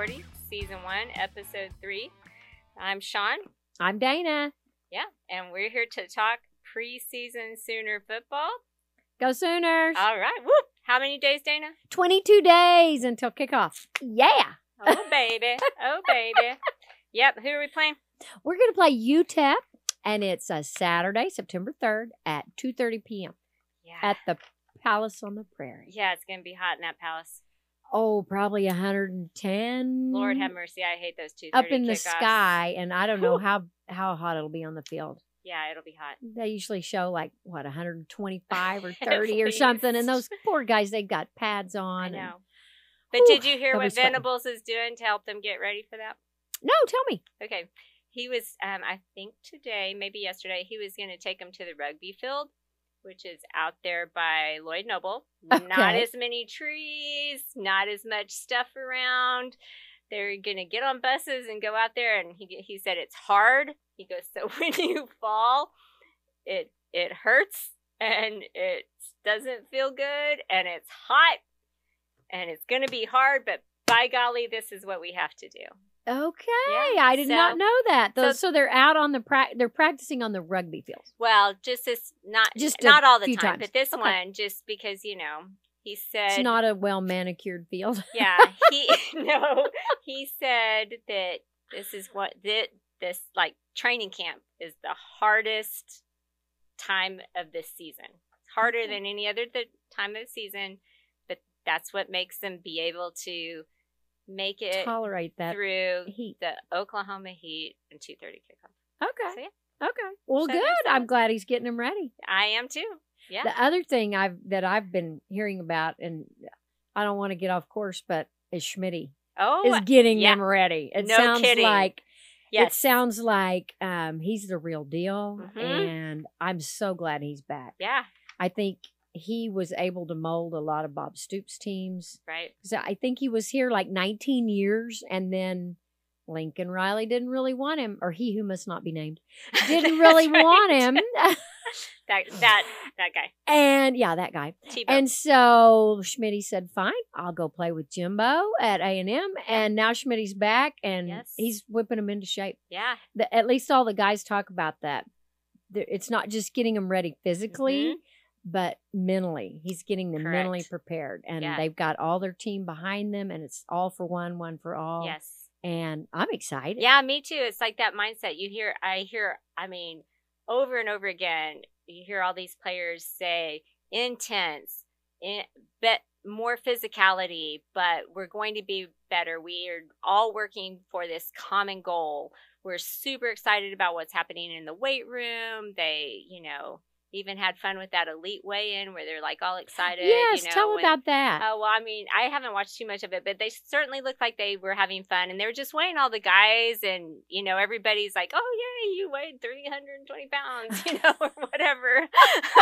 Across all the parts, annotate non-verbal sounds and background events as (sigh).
Talk Sporty, Season 1, Episode 3. I'm Shawn. I'm Dana. Yeah, and we're here to talk preseason Sooner football. Go Sooners. All right, whoop. How many days, Dana? 22 days until kickoff. Yeah. Oh, baby. Oh, baby. Yep, who are we playing? We're going to play UTEP, and it's a Saturday, September 3rd at 2.30 p.m. Yeah. at the Palace on the Prairie. yeah, it's going to be hot in that palace. Oh, probably 110. Lord have mercy. I hate those two. Up in the sky, and I don't know (laughs) how, how hot it'll be on the field. Yeah, it'll be hot. They usually show like, what, 125 or (laughs) 30 or something, and those poor guys, they've got pads on. I and- know. But Whew, did you hear what. Venables is doing to help them get ready for that? No, tell me. Okay. He was, um, I think today, maybe yesterday, he was going to take them to the rugby field, which is out there by Lloyd Noble. Not as many trees, not as much stuff around. They're going to get on buses and go out there. And he, he said it's hard. He goes, so (laughs) when you fall, it, it hurts and it doesn't feel good and it's hot and it's going to be hard, but by golly, this is what we have to do. Okay, Yeah, I did so- not know that. so- Those, so, they're out on the pra- they're practicing on the rugby field. Well, just this, not Just not all the time, times. but this Okay. one, just because you know, he said, It's not a well manicured field. (laughs) yeah, he (laughs) (laughs) no, he said that this is what that this like training camp is the hardest time of this season. It's harder Okay. than any other the time of the season, but that's what makes them be able to make it Tolerate that through heat. the Oklahoma Heat and two thirty kickoff. Okay. So, yeah, Okay. Well, So good. I'm glad he's getting them ready. I am too. Yeah. The other thing I've that I've been hearing about, and I don't want to get off course, but is Schmitty oh, is getting yeah. them ready. It No sounds kidding. like yes. it sounds like um, he's the real deal, Mhm. and I'm so glad he's back. Yeah. I think he was able to mold a lot of Bob Stoops teams. Right. So I think he was here like 19 years, and then Lincoln Riley didn't really want him, or he who must not be named (laughs) didn't really right. want him. (laughs) That that that guy. and yeah, that guy. Tebow. And so Schmitty said, "Fine, I'll go play with Jimbo at A and M." And now Schmitty's back, and Yes. he's whipping him into shape. yeah. The, at least all the guys talk about that. It's not just getting them ready physically, Mhm. But mentally. He's getting them mentally prepared, and Yeah. they've got all their team behind them, and it's all for one, one for all. Yes. and I'm excited. Yeah, me too. It's like that mindset. You hear I hear I mean, over and over again, you hear all these players say intense, in, bet more physicality, but we're going to be better. We are all working for this common goal. We're super excited about what's happening in the weight room. They, you know, even had fun with that elite weigh-in where they're like all excited. Yes, you know, tell when- about that. Oh well, I mean, I haven't watched too much of it, but they certainly looked like they were having fun, and they were just weighing all the guys, and you know, everybody's like, "Oh yeah, you weighed three hundred and twenty pounds," (laughs) you know, or whatever.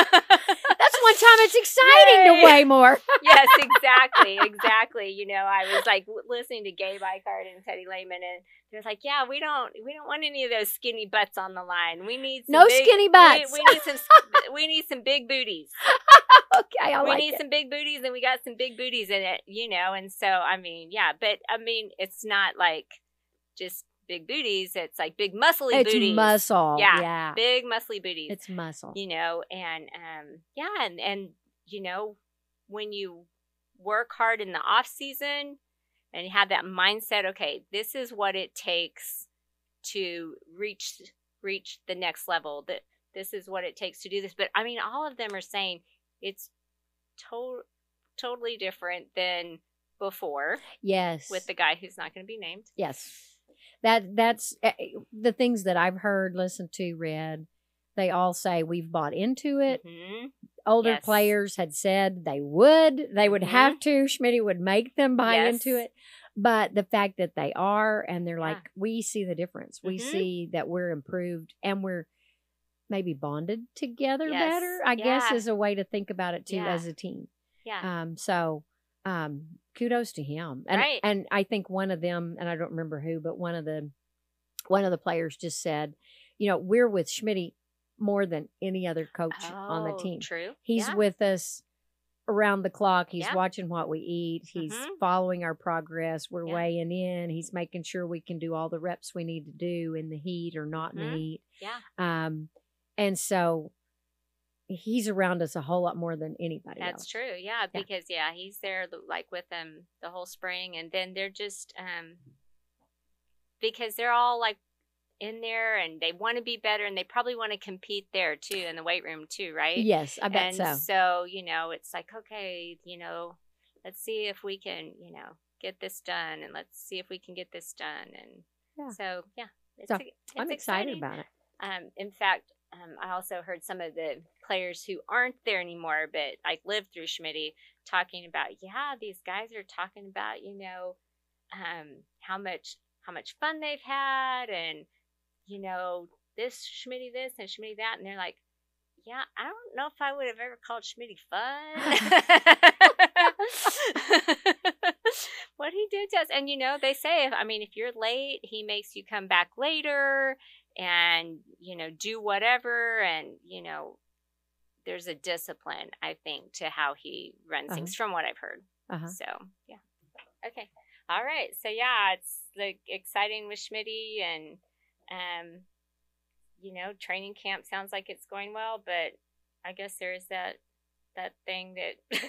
That's one time it's exciting Yay. to weigh more. (laughs) yes, exactly, exactly. You know, I was like listening to Gabe Ikard and Teddy Lehman, and they're like, "Yeah, we don't, we don't want any of those skinny butts on the line. We need some No big- skinny butts." We, need some, (laughs) we need some big booties." (laughs) okay, I we like need it. some big booties and we got some big booties in it, you know. And so, I mean, yeah, but I mean, it's not like just big booties. It's like big muscly It's booties. muscle. Yeah, yeah. Big muscly booties. It's muscle. you know, and um, yeah, and and you know, when you work hard in the off season and you have that mindset, okay, this is what it takes to reach reach the next level. That this is what it takes to do this. But I mean, all of them are saying it's to- totally different than before Yes. with the guy who's not going to be named. yes. That that's eh, the things that I've heard, listened to, read. They all say we've bought into it. Mhm. Older Yes. players had said they would. They would Mhm. have to. Schmidt would make them buy Yes. into it. But the fact that they are and they're Yeah. like, we see the difference. We Mhm. see that we're improved and we're maybe bonded together Yes. better. I guess is a way to think about it too Yeah. as a team. Yeah. Um, so um, kudos to him. And Right. and I think one of them, and I don't remember who, but one of the one of the players just said, you know, we're with Schmitty more than any other coach on the Oh, team. True. He's Yeah. with us around the clock. He's Yeah. watching what we eat. He's Mhm. following our progress. We're Yeah. weighing in. He's making sure we can do all the reps we need to do in the heat or not in Mhm. the heat. Yeah. Um, and so he's around us a whole lot more than anybody That's else. true. Yeah, Yeah. because yeah, he's there like with them the whole spring, and then they're just um because they're all like in there and they want to be better, and they probably want to compete there too in the weight room too, right? Yes, I bet and so. so you know, it's like okay, you know, let's see if we can, you know, get this done, and let's see if we can get this done, and Yeah. so yeah, it's, So, it's I'm excited about it. Um, in fact, um, I also heard some of the players who aren't there anymore, but like lived through Schmitty, talking about, yeah, these guys are talking about, you know, um, how much how much fun they've had, and you know, this Schmitty this and Schmitty that, and they're like, yeah, I don't know if I would have ever called Schmitty fun. (laughs) (laughs) what he did to us, and you know, they say, I mean, if you're late, he makes you come back later and you know do whatever and you know there's a discipline i think to how he runs things from what i've heard. Uh-huh. so yeah. Okay. All right. So yeah it's like exciting with schmitty and um you know training camp sounds like it's going well but i guess there's that that thing that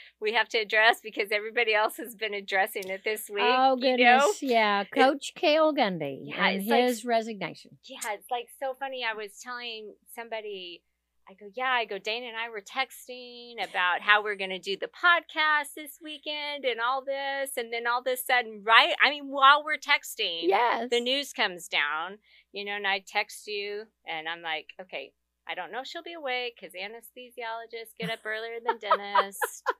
(laughs) we have to address because everybody else has been addressing it this week Oh you goodness, know? yeah, Coach Cale Gundy Yeah, and it's like- his resignation. yeah, it's like so funny. I was telling somebody, I go, yeah, I go, Dana and I were texting about how we're going to do the podcast this weekend and all this. And then all of a sudden, right? I mean, while we're texting, Yes, the news comes down, you know, and I text you and I'm like, okay, I don't know if she'll be awake because anesthesiologists get up earlier than dentists. (laughs)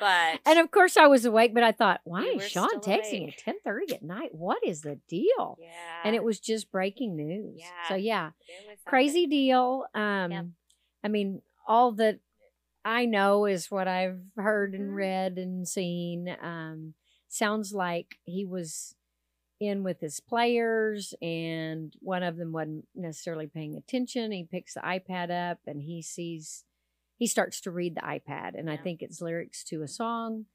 But And of course, I was awake, but I thought, why is Shawn texting awake. at ten thirty at night? What is the deal? yeah. And it was just breaking news. Yeah. So Yeah. yeah, it was crazy deal. Um, I mean, all that I know is what I've heard and Mhm. read and seen. Um, sounds like he was in with his players, and one of them wasn't necessarily paying attention. He picks the iPad up and he sees, he starts to read the iPad, and I think it's lyrics to a song.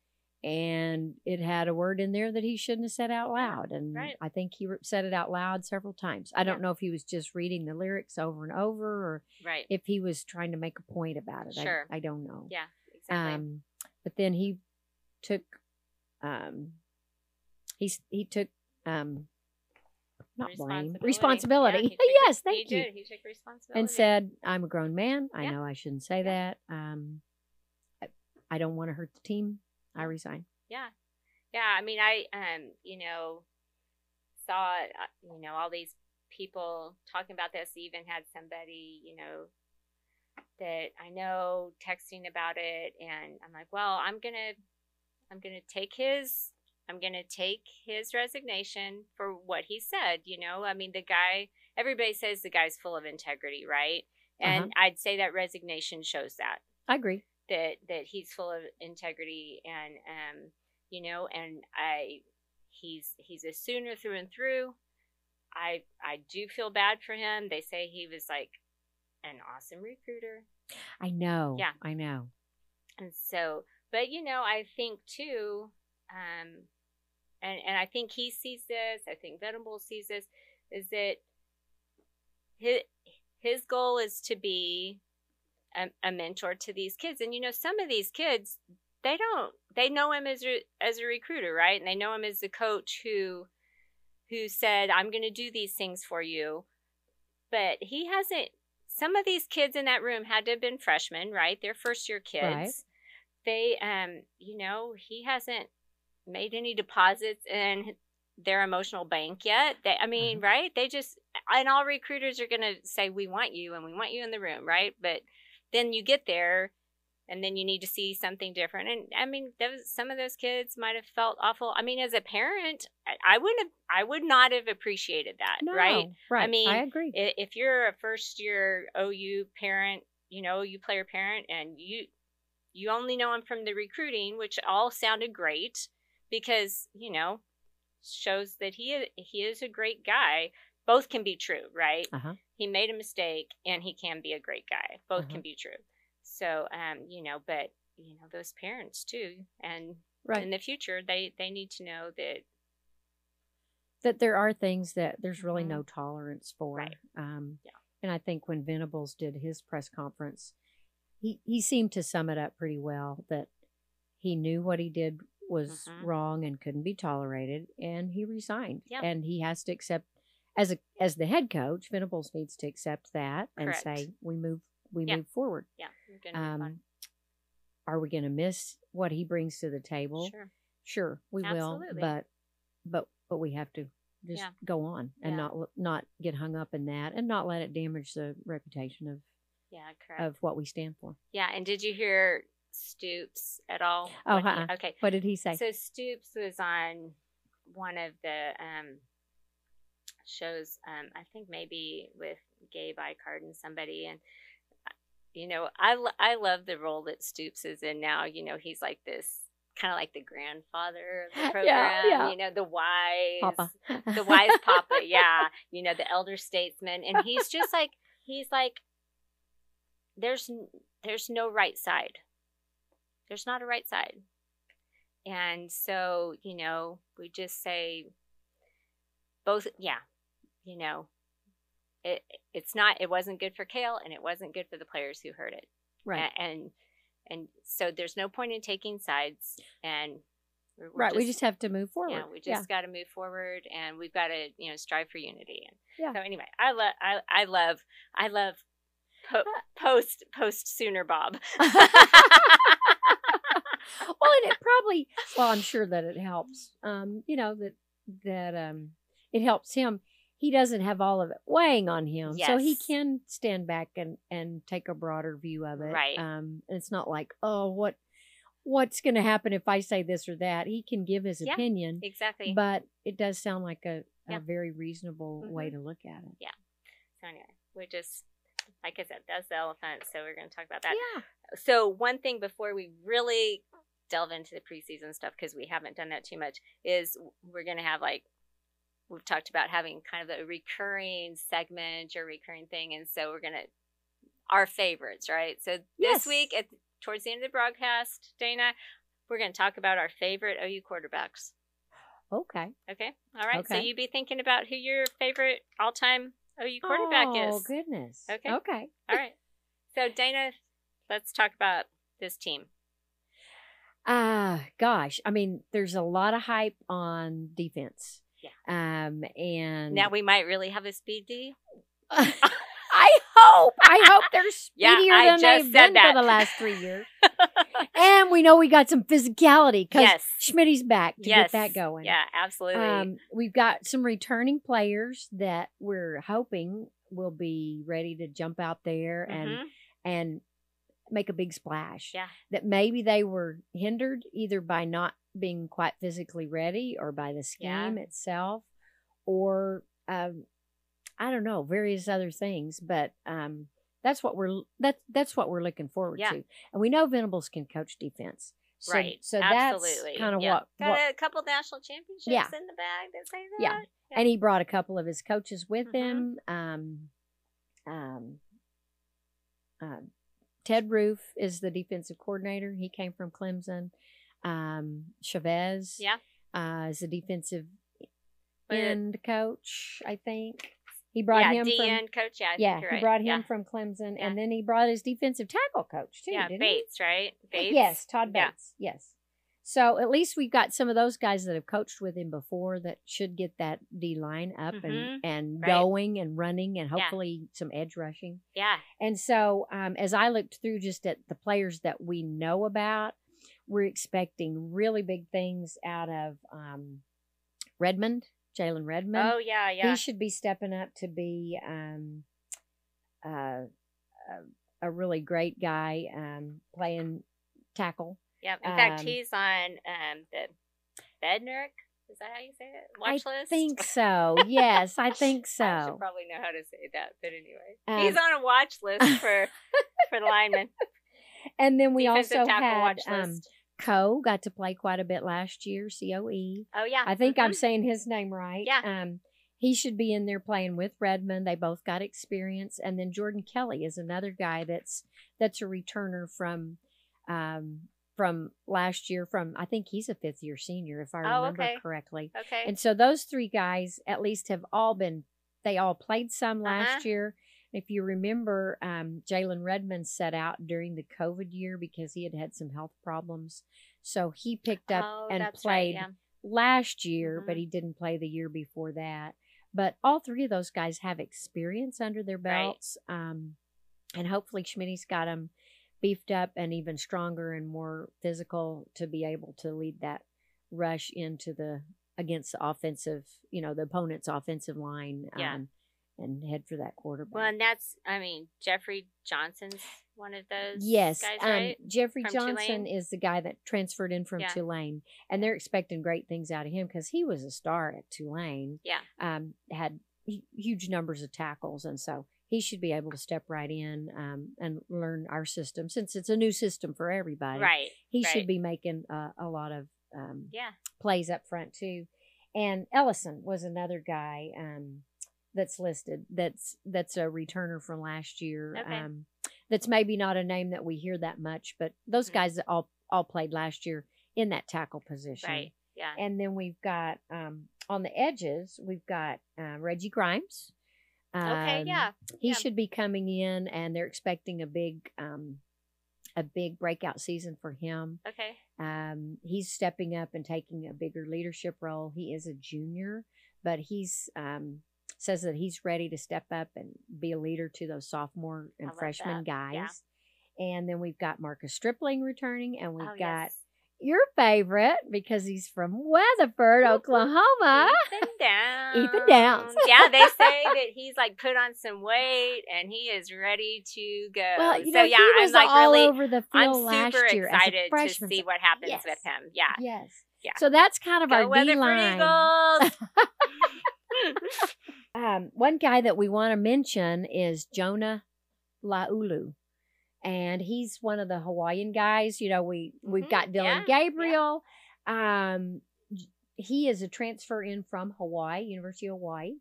And it had a word in there that he shouldn't have said out loud. And right. I think he said it out loud several times. I don't know if he was just reading the lyrics over and over or Right. if he was trying to make a point about it. Sure. I, I don't know. Yeah, exactly. Um, but then he took, um, he's he took, um, not blame, Responsibility. responsibility. Yeah, (laughs) took- yes, thank he you. Did. He took responsibility. And said, "I'm a grown man. I Yeah. know I shouldn't say that. Um, I, I don't want to hurt the team. I resign." Yeah. Yeah. I mean, I, um, you know, saw, uh, you know, all these people talking about this. Even had somebody, you know, that I know texting about it. And I'm like, well, I'm going to, I'm going to take his, I'm going to take his resignation for what he said. You know, I mean, the guy, everybody says the guy's full of integrity, right? And I'd say that resignation shows that. I agree. that that he's full of integrity and um you know and i he's he's a sooner through and through i i do feel bad for him they say he was like an awesome recruiter I know. Yeah. I know. and so but you know i think too um and and i think he sees this i think venable sees this is that his his goal is to be a, a mentor to these kids. And you know some of these kids they don't they know him as a, as a recruiter right? And they know him as the coach who who said i'm going to do these things for you. But he hasn't some of these kids in that room had to have been freshmen right? They're first year kids. Right. they um you know he hasn't made any deposits in their emotional bank yet. They i mean mm-hmm. right? They just and all recruiters are going to say we want you and we want you in the room right? But then you get there and then you need to see something different. And i mean those some of those kids might have felt awful. I mean as a parent i, I wouldn't have i would not have appreciated that No, right? Right. I mean, I agree. If you're a first year OU parent, you know, OU player parent, and you you only know them from the recruiting, which all sounded great because you know shows that he is, he is a great guy. Both can be true, right? Uh-huh. He made a mistake, and he can be a great guy. Both Uh-huh. can be true. So, um, you know, but you know those parents too, and Right. in the future they they need to know that that there are things that there's really no tolerance for. Right. Um, Yeah. And I think when Venables did his press conference, he, he seemed to sum it up pretty well that he knew what he did was Mhm. wrong and couldn't be tolerated, and he resigned. Yep. And he has to accept as a as the head coach, Venables needs to accept that and say we move we Yeah. move forward. yeah you're gonna move. Um, are we going to miss what he brings to the table? sure Sure, we Absolutely. will, but but but we have to just Yeah. go on and Yeah. not not get hung up in that and not let it damage the reputation of yeah correct of what we stand for. yeah and did you hear Stoops at all Oh, What uh-uh. okay What did he say? So Stoops was on one of the um, shows. Um, I think maybe with Gabe Ikard and somebody, and you know, I lo- I love the role that Stoops is in now. You know, he's like this kind of like the grandfather of the (laughs) program. yeah. You know, the wise, Papa. (laughs) the wise papa. Yeah, you know, the elder statesman, and he's just like he's like there's there's no right side. There's not a right side. And so, you know, we just say both yeah, you know, it it's not it wasn't good for Cale and it wasn't good for the players who heard it. right. A- And and so there's no point in taking sides and right. we just have to move forward. yeah, we just got to move forward, and we've got to, you know, strive for unity. And Yeah. so, anyway, I love, I, I love, I love po- (laughs) post post sooner Bob. (laughs) (laughs) well, and it probably well, I'm sure that it helps. Um, you know, that that um it helps him. He doesn't have all of it weighing on him. So he can stand back and and take a broader view of it. Right. Um and it's not like, oh, what what's gonna happen if I say this or that? He can give his Yeah, opinion. exactly. But it does sound like a, a Yeah. very reasonable way Mhm. to look at it. Yeah. So anyway, we're just, like I said, that's the elephant. So we're going to talk about that. Yeah. So one thing before we really delve into the preseason stuff, because we haven't done that too much, is we're going to have like we've talked about having kind of a recurring segment or recurring thing, and so we're going to our favorites, right? So Yes. this week at towards the end of the broadcast, Dana, we're going to talk about our favorite OU quarterbacks. Okay. Okay, all right. So Okay. you be thinking about who your favorite all-time OU quarterback oh, is. Oh goodness. Okay. Okay. All right. So Dana, let's talk about this team. Ah, gosh. I mean, there's a lot of hype on defense. Yeah. Um, and Now we might really have a speed D. (laughs) (laughs) I hope, I hope they're (laughs) speedier I than they've been that. for the last three (laughs) years. and we know we got some physicality because Yes. Back to yes. get that going. Yeah, absolutely. Um, we've got some returning players that we're hoping will be ready to jump out there and Mhm. and make a big splash. Yeah. That maybe they were hindered either by not being quite physically ready or by the Yeah. scheme itself or um I don't know, various other things, but um that's what we're that's that's what we're looking forward Yeah. to. And we know Venables can coach defense. So, right. So absolutely. that's kind of yeah. what, got what a couple national championships Yeah. in the bag that say that. Yeah. and he brought a couple of his coaches with Mhm. him. Um, um, um, Ted Roof is the defensive coordinator. He came from Clemson. Um, Chavis, Yeah. uh, is the defensive But end coach. I think he brought yeah, him D from. coach. Yeah, yeah, he brought him Yeah. from Clemson, Yeah. and then he brought his defensive tackle coach too. Yeah, didn't Bates, right? Bates. Yes, Todd. Bates. Yes. So at least we've got some of those guys that have coached with him before that should get that D line up Mhm. and and Right. going and running and hopefully some edge rushing. Yeah. And so um, as I looked through just at the players that we know about, we're expecting really big things out of um, Redmond, Jalen Redmond. Oh yeah, yeah. He should be stepping up to be um, uh, a, a really great guy um, playing tackle. yeah. In fact, um, he's on um the Bednarik. Is that how you say it? Watch list? I list. think (laughs) so. Yes, I think so. (laughs) I should probably know how to say that, but anyway, Um, he's on a watch list (laughs) for for the linemen. And then we Defensive also tackle had watch um, Coe got to play quite a bit last year. Coe. Oh yeah, I think I'm Mhm. saying his name right. Yeah. Um, he should be in there playing with Redmond. They both got experience, and then Jordan Kelley is another guy that's that's a returner from um, from last year. From I think he's a fifth year senior, if I Oh, remember okay. correctly. Okay. And so those three guys at least have all been. They all played some last Uh-huh. year. If you remember, um, Jalen Redmond set out during the COVID year because he had had some health problems. So he picked up oh, and played right. Yeah. last year, but Mhm. he didn't play the year before that. But all three of those guys have experience under their Right. belts. Um, and hopefully Schmidt's got them beefed up and even stronger and more physical to be able to lead that rush into the against the offensive, you know, the opponent's offensive line Yeah. um, and head for that quarterback. Well, and that's, I mean, Jeffery Johnson's one of those Yes, guys, um, right? Jeffery From Johnson Tulane? is the guy that transferred in from Yeah. Tulane, and they're expecting great things out of him because he was a star at Tulane. Yeah. um, had huge numbers of tackles, and so he should be able to step right in um, and learn our system since it's a new system for everybody. Right. he right. should be making uh, a lot of um, Yeah. plays up front too. And Ellison was another guy um, that's listed. That's that's a returner from last year. Okay. Um, that's maybe not a name that we hear that much, but those Mhm. guys all all played last year in that tackle position. Right. Yeah. And then we've got um, on the edges, we've got uh, Reggie Grimes. okay. Um, Yeah. he yeah. should be coming in, and they're expecting a big um, a big breakout season for him. Okay. Um, he's stepping up and taking a bigger leadership role. He is a junior, but he's um, says that he's ready to step up and be a leader to those sophomore and love freshman that. Yeah. guys. And then we've got Marcus Stripling returning, and we've oh, got yes. your favorite because he's from Weatherford, Oklahoma. Ethan (laughs) Downs. Ethan Downs. yeah, they say (laughs) that he's like put on some weight and he is ready to go. Well, you so know, yeah, he I'm was like all really, over the I'm field last super year excited to see what happens Yes. with him. Yeah. Yes. Yeah. So that's kind of Go our D line. (laughs) Um, one guy that we want to mention is Jonah Laulu. And he's one of the Hawaiian guys. You know, we we've Mhm, got Dillon yeah, yeah. Gabriel. Um, he is a transfer in from Hawaii, University of Hawaii,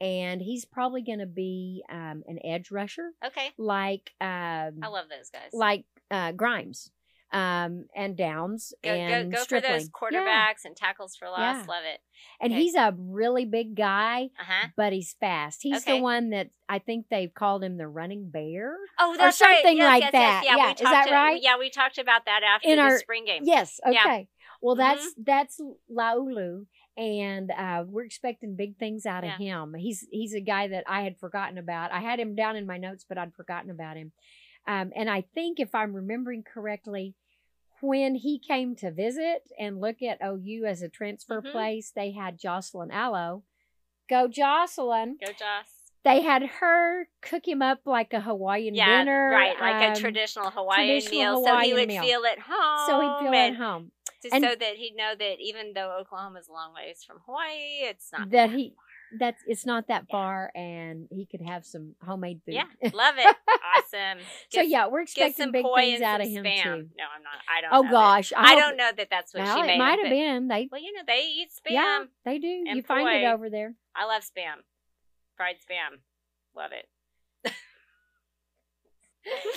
and he's probably going to be um, an edge rusher, okay. like um, I love those guys. like uh, Grimes um, and Downs go, and go, go for those quarterbacks and tackles for loss. Yeah. Love it. And Okay. he's a really big guy, Uh huh. but he's fast. He's the one that I think they've called him the running bear. Oh, that's right. something Yes, like yes, that. yes. Yeah, Yeah, we is talked that to- right? Yeah, we talked about that after In the our- spring game. Yes. Yeah. Okay. Well, that's Mhm. that's Laulu, and uh, we're expecting big things out of Yeah. him. He's he's a guy that I had forgotten about. I had him down in my notes, but I'd forgotten about him. Um, and I think if I'm remembering correctly, when he came to visit and look at OU as a transfer Mhm. place, they had Jocelyn Alo. Go Jocelyn! Go, Joss. They had her cook him up like a Hawaiian Yeah, dinner, right, like um, a traditional Hawaiian traditional meal, so he would meal. feel at home. So he'd feel at home. just And- so that he'd know that even though Oklahoma's a long ways from Hawaii, it's not that he that's it's not that far and he could have some homemade food. Yeah, (laughs) love it. Awesome. (laughs) so Get- yeah, we're expecting big things out of him spam. too. No, I'm not. I don't. Oh gosh, I, hope- don't know that that's what well, she made. it might have been. They Well, you know they eat spam. yeah, they do. You find it over there. I love spam. Fried spam. Love it. (laughs)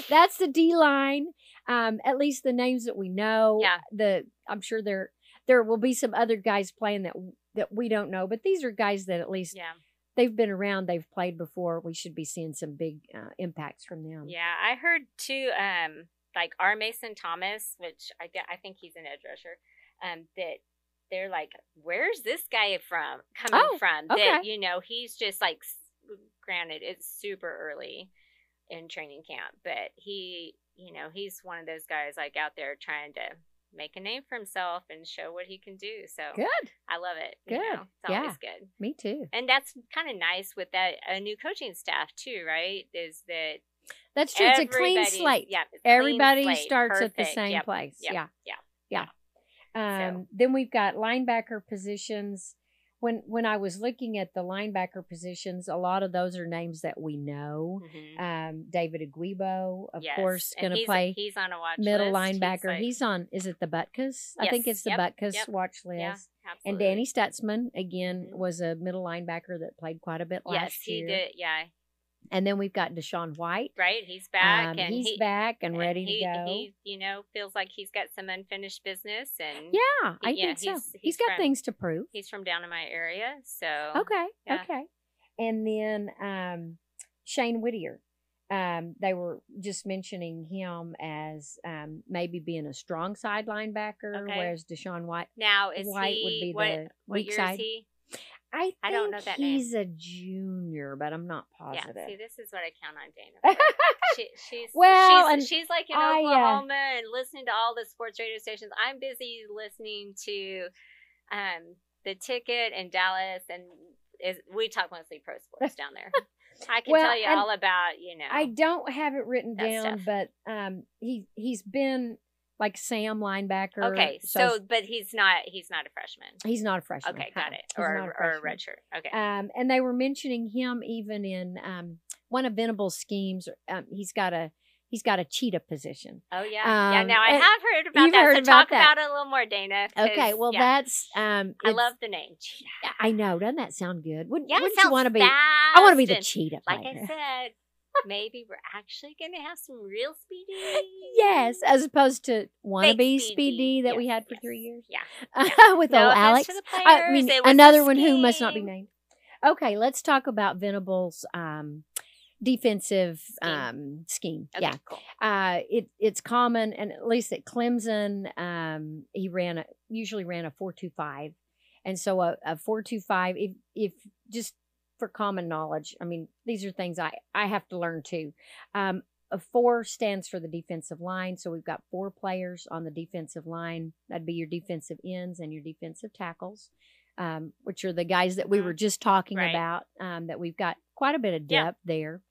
That's the D line. Um, at least the names that we know. Yeah. The I'm sure there there will be some other guys playing that that we don't know, but these are guys that at least Yeah. they've been around, they've played before. We should be seeing some big uh, impacts from them. Yeah, I heard too. Um, like R. Mason Thomas, which I I think he's an edge rusher. Um, that they're like, where's this guy from coming Oh, from? okay. That you know, he's just like. Granted, it's super early in training camp, but he, you know, he's one of those guys like out there trying to make a name for himself and show what he can do. So Good. I love it. you Good. know, it's Yeah. always good. Me too. And that's kind of nice with that a new coaching staff too, right? Is that That's true. It's a clean slate. Yeah, Everybody slate. starts at the same Yep. place. Yep. Yeah. Yeah. Yeah. So- Um, Then we've got linebacker positions. When when I was looking at the linebacker positions, a lot of those are names that we know. Mhm. Um, David Ugwoegbu, of Yes. course, going to play He's on a watch middle list. linebacker. like- He's on. Is it the Butkus? I think it's the Yep. Butkus Yep. watch list. yeah, And. Danny Stutsman again Mhm. was a middle linebacker that played quite a bit last year. Yes, he year. did. Yeah, And then we've got DaShaun White. Right, he's back, Um, and he's he, back and and ready he, to go. He, you know, feels like he's got some unfinished business, and yeah, I yeah, think so. he's- he's he's got from- things to prove. he's from down in my area. So Okay, yeah. okay. And then um, Shane Whitter. Um, they were just mentioning him as um, maybe being a strong side linebacker, Okay. whereas DaShaun White now is White he would be what, the what weak year side. is he? I I don't know that name. he's a junior, but I'm not positive. Yeah, see, this is what I count on Dana. (laughs) she, she's Well, she's, and she's like in I, uh, Oklahoma and listening to all the sports radio stations. I'm busy listening to um the ticket in Dallas, and is we talk mostly pro sports (laughs) down there. I can Well, tell you all about you know. I don't have it written down, stuff. but um, he he's been like Sam linebacker. okay, so, but he's not he's not a freshman. he's not a freshman. Okay, got it. He's Or a or a freshman. red shirt. Okay. Um, and they were mentioning him even in um, one of Venable's schemes. Um, he's got a he's got a cheetah position. oh yeah, yeah. um, Now I have heard about that. heard so about talk that. about it a little more, Dana. Okay, well yeah, that's um, I love the name. Cheetah. I know, doesn't that sound good? Would, yeah, wouldn't you want to be? I want to be the cheetah like player. I said, maybe we're actually going to have some real speedy. yes, as opposed to wannabe Fake Speedy that we had for yes. three years Yeah. (laughs) with No old Alex. I mean, players, it was a another one who must not be named. Okay, let's talk about Venable's um, defensive Scheme. um, scheme. Okay, Yeah, cool. uh, it it's common, and at least at Clemson, um, he ran a usually ran a four two five, and so a, a four two five. If if just for common knowledge, I mean these are things I I have to learn too. Um, a four stands for the defensive line, so we've got four players on the defensive line. That'd be your defensive ends and your defensive tackles. Um, which are the guys that we Mhm. were just talking Right. about. Um, that we've got quite a bit of Yeah. depth there,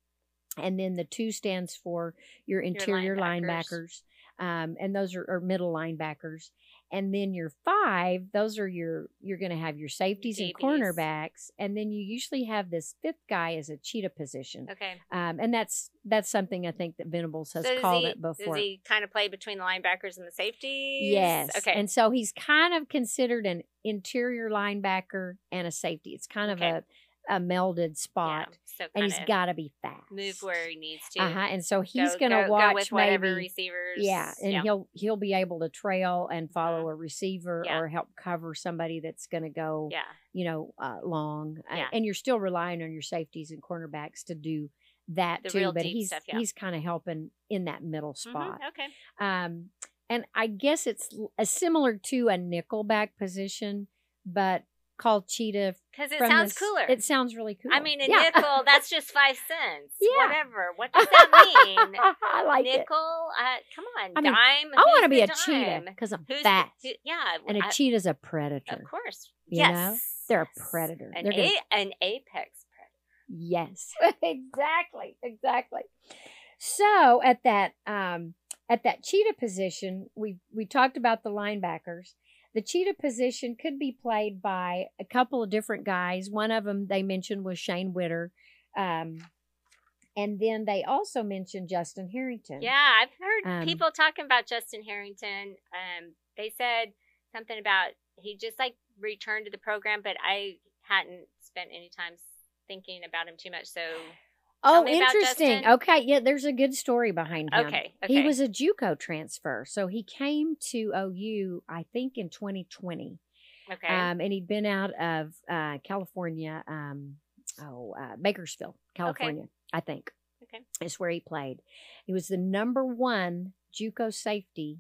and then the two stands for your interior linebackers, linebackers. um, and those are, are middle linebackers. And then your five, those are your you're going to have your safeties and cornerbacks, and then you usually have this fifth guy as a cheetah position, Okay. um, and that's that's something I think that Venables has so called he, it before. Does he kind of play between the linebackers and the safeties? Yes. Okay. And so he's kind of considered an interior linebacker and a safety. It's kind of a, a melded yeah. spot, So and he's got to be fast. move where he needs to. Uh huh. And so he's Go- going to go- go watch whatever maybe. receivers. Yeah, and yeah. he'll he'll be able to trail and follow a receiver Yeah. or help cover somebody that's going to go, yeah. you know, uh, long. Uh, Yeah. And you're still relying on your safeties and cornerbacks to do that The too. but he's stuff, yeah. he's kind of helping in that middle Mhm, spot. Okay. Um, and I guess it's a similar to a nickelback position, but called cheetah. Because it sounds this- cooler. It sounds really cool. I mean, a Yeah. (laughs) nickel, that's just five cents. Yeah. Whatever. What does that (laughs) mean? I like it. nickel? Uh, come on. I mean, dime? I want to be a cheetah because I'm Who's the- fast, who- yeah. and a I- cheetah's a predator. Of course. You yes. know? They're a predator. An, gonna- a- an apex predator. Yes, (laughs) exactly, exactly. So at that um, at that cheetah position, we we talked about the linebackers. The cheetah position could be played by a couple of different guys. One of them they mentioned was Shane Whitter, um, and then they also mentioned Justin Harrington. Yeah, I've heard Um, people talking about Justin Harrington. Um, they said something about he just like returned to the program, but I hadn't spent any time thinking about him too much. So Oh, interesting. Okay, yeah, there's a good story behind him. okay, He was a JUCO transfer, so he came to OU, I think, in 2020. okay. Um, and he'd been out of uh, California, um, oh, uh, Bakersfield, California, I think. Okay. Is where he played. He was the number one JUCO safety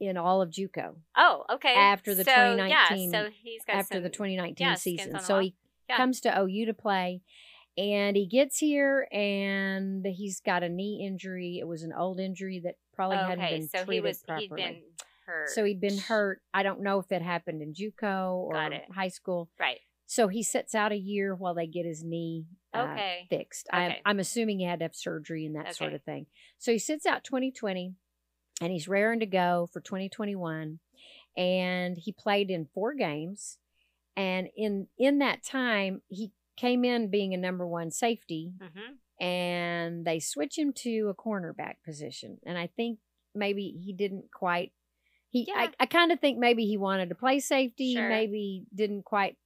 in all of JUCO oh, okay. after the so, 2019 Yeah, so he's got after the 2019 yeah, season. So he Yeah. comes to OU to play. And he gets here and he's got a knee injury. It was an old injury that probably hadn't okay, been so he treated was properly. he'd been hurt. So he'd been hurt. I don't know if it happened in JUCO or Got it. high school. Right. So he sits out a year while they get his knee uh, Okay. fixed. Okay. I'm assuming he had to have surgery and that sort of thing. So he sits out 2020 and he's raring to go for 2021. And he played in four games. And in in that time, he came in being a number one safety hmm and they switch him to a cornerback position. And I think maybe he didn't quite. He, Yeah. I, I kind of think maybe he wanted to play safety. Sure. Maybe didn't quite.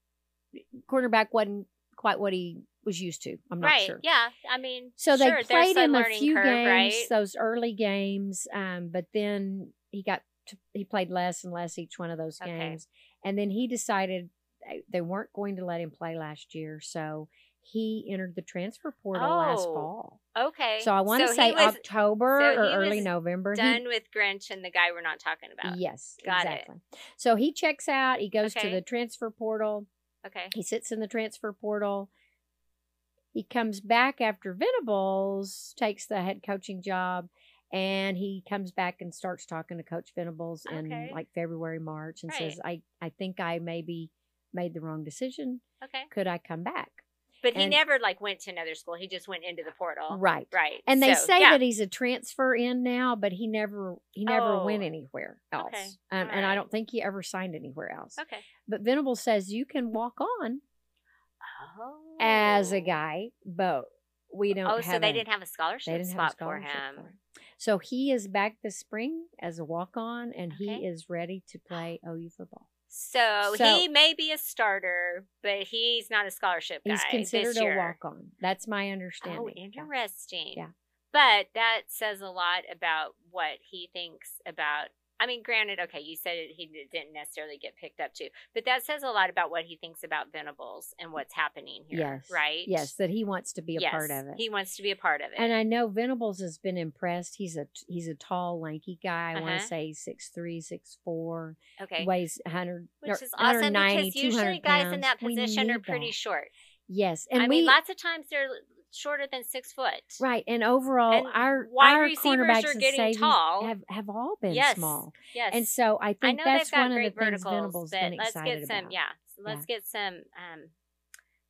Cornerback wasn't quite what he was used to. I'm not right. sure. Yeah. I mean, So they sure, there's played him a few curve, games, right? those early games, um, but then he got to, he played less and less each one of those Okay. games, and then he decided they- weren't going to let him play last year, so he entered the transfer portal last Oh, fall. Okay. So I want to So say was October so or early November. He- done with Grinch and the guy we're not talking about. Yes, Got it. So he checks out. He goes to the transfer portal. Okay. He sits in the transfer portal. He comes back after Venables takes the head coaching job, and he comes back and starts talking to Coach Venables in Okay. like February, March, and says, "I I think I maybe made the wrong decision. Okay. Could I come back?" But he And- never like went to another school. He just went into the portal. Right. Right. And they So, say yeah. that he's a transfer in now, but he never he never went Oh. anywhere else, Okay. um, and I don't think he ever signed anywhere else. Okay. But Venables says you can walk on Oh. as a guy, but we don't. Oh, have so they a- didn't have a scholarship they didn't have a spot for scholarship him. for him. So he is back this spring as a walk on, and he is ready to play OU football. So, So- he may be a starter, but he's not a scholarship guy. He's considered a walk on. That's my oh, understanding. Oh, interesting. Yeah. But that says a lot about what he thinks about. I mean, granted, okay, you said it, he didn't necessarily get picked up too, but that says a lot about what he thinks about Venables and what's happening here. Yes. Right? Yes, that he wants to be a yes. part of it. He wants to be a part of it. and I know Venables has been impressed. He's a he's a tall, lanky guy. I want Uh-huh. to say six three, six four. okay. Weighs 100 Which is awesome 190, because usually 200 guys in that position are pretty that. short. Yes, and I we mean, lots of times they're shorter than six foot. right. And overall, And our wide our receivers cornerbacks are getting tall. have have all been Yes. small. Yes. And so I I think know that's one of the things Venables been let's excited get some. about. Yeah, so let's get some um,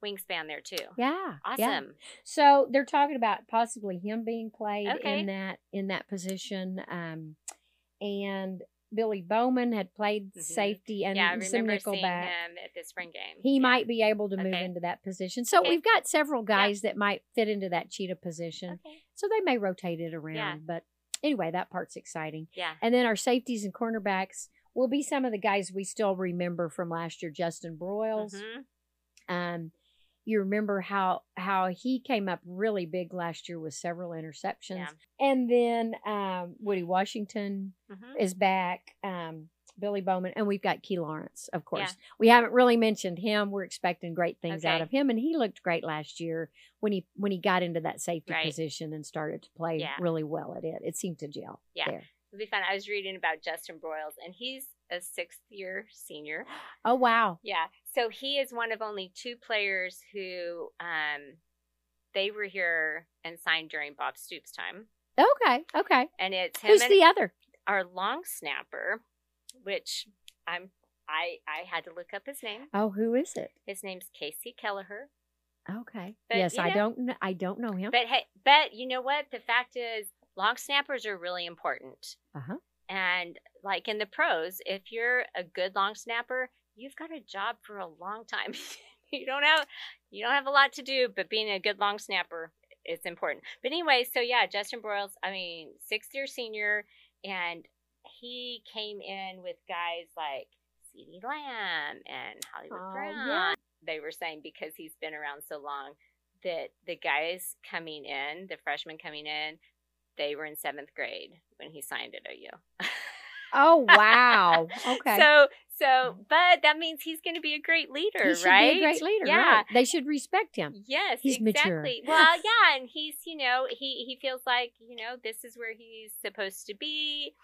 wingspan there too. Yeah. yeah. Awesome. So they're talking about possibly him being played Okay. in that in that position. Um, and Billy Bowman had played Mhm. safety and yeah, I some remember nickel seeing back. him at the spring game. He Yeah. might be able to move Okay. into that position. So Okay. we've got several guys that might fit into that cheetah position. Okay. So they may rotate it around. But anyway, that part's exciting. Yeah. And then our safeties and cornerbacks will be some of the guys we still remember from last year. Justin Broiles. Mhm. Um, you remember how how he came up really big last year with several interceptions, Yeah. and then um, Woodi Washington Mhm. is back. Um, Billy Bowman, and we've got Key Lawrence, of course. Yeah. We haven't really mentioned him. We're expecting great things out of him, and he looked great last year when he when he got into that safety Right. position and started to play Yeah. really well at it. It seemed to gel. Yeah. there. It'll be fun. I was reading about Justin Broiles, and he's a sixth year senior. Oh wow! Yeah. So he is one of only two players who um they were here and signed during Bob Stoops' time. Okay, okay. And it's him Who's and the other? our long snapper, which I'm I I had to look up his name. Oh, who is it? His name's Kasey Kelleher. Okay. But, yes, you I don't. kn- I don't know him. But hey, but you know what? The fact is, long snappers are really important. Uh huh. And like in the pros, if you're a good long snapper, you've got a job for a long time. (laughs) you don't have you don't have a lot to do, but being a good long snapper is important. But anyway, so yeah, Justin Broiles, I mean, sixth year senior, and he came in with guys like CeeDee Lamb and Hollywood Oh, Brown. yeah. They were saying because he's been around so long that the guys coming in, the freshmen coming in, they were in seventh grade when he signed at OU. (laughs) Oh wow. Okay. So so but that means he's gonna be a great leader, he should right? be a great leader. Yeah. Right. They should respect him. Yes, He's mature. exactly. Well, yeah, and he's, you know, he he feels like, you know, this is where he's supposed to be.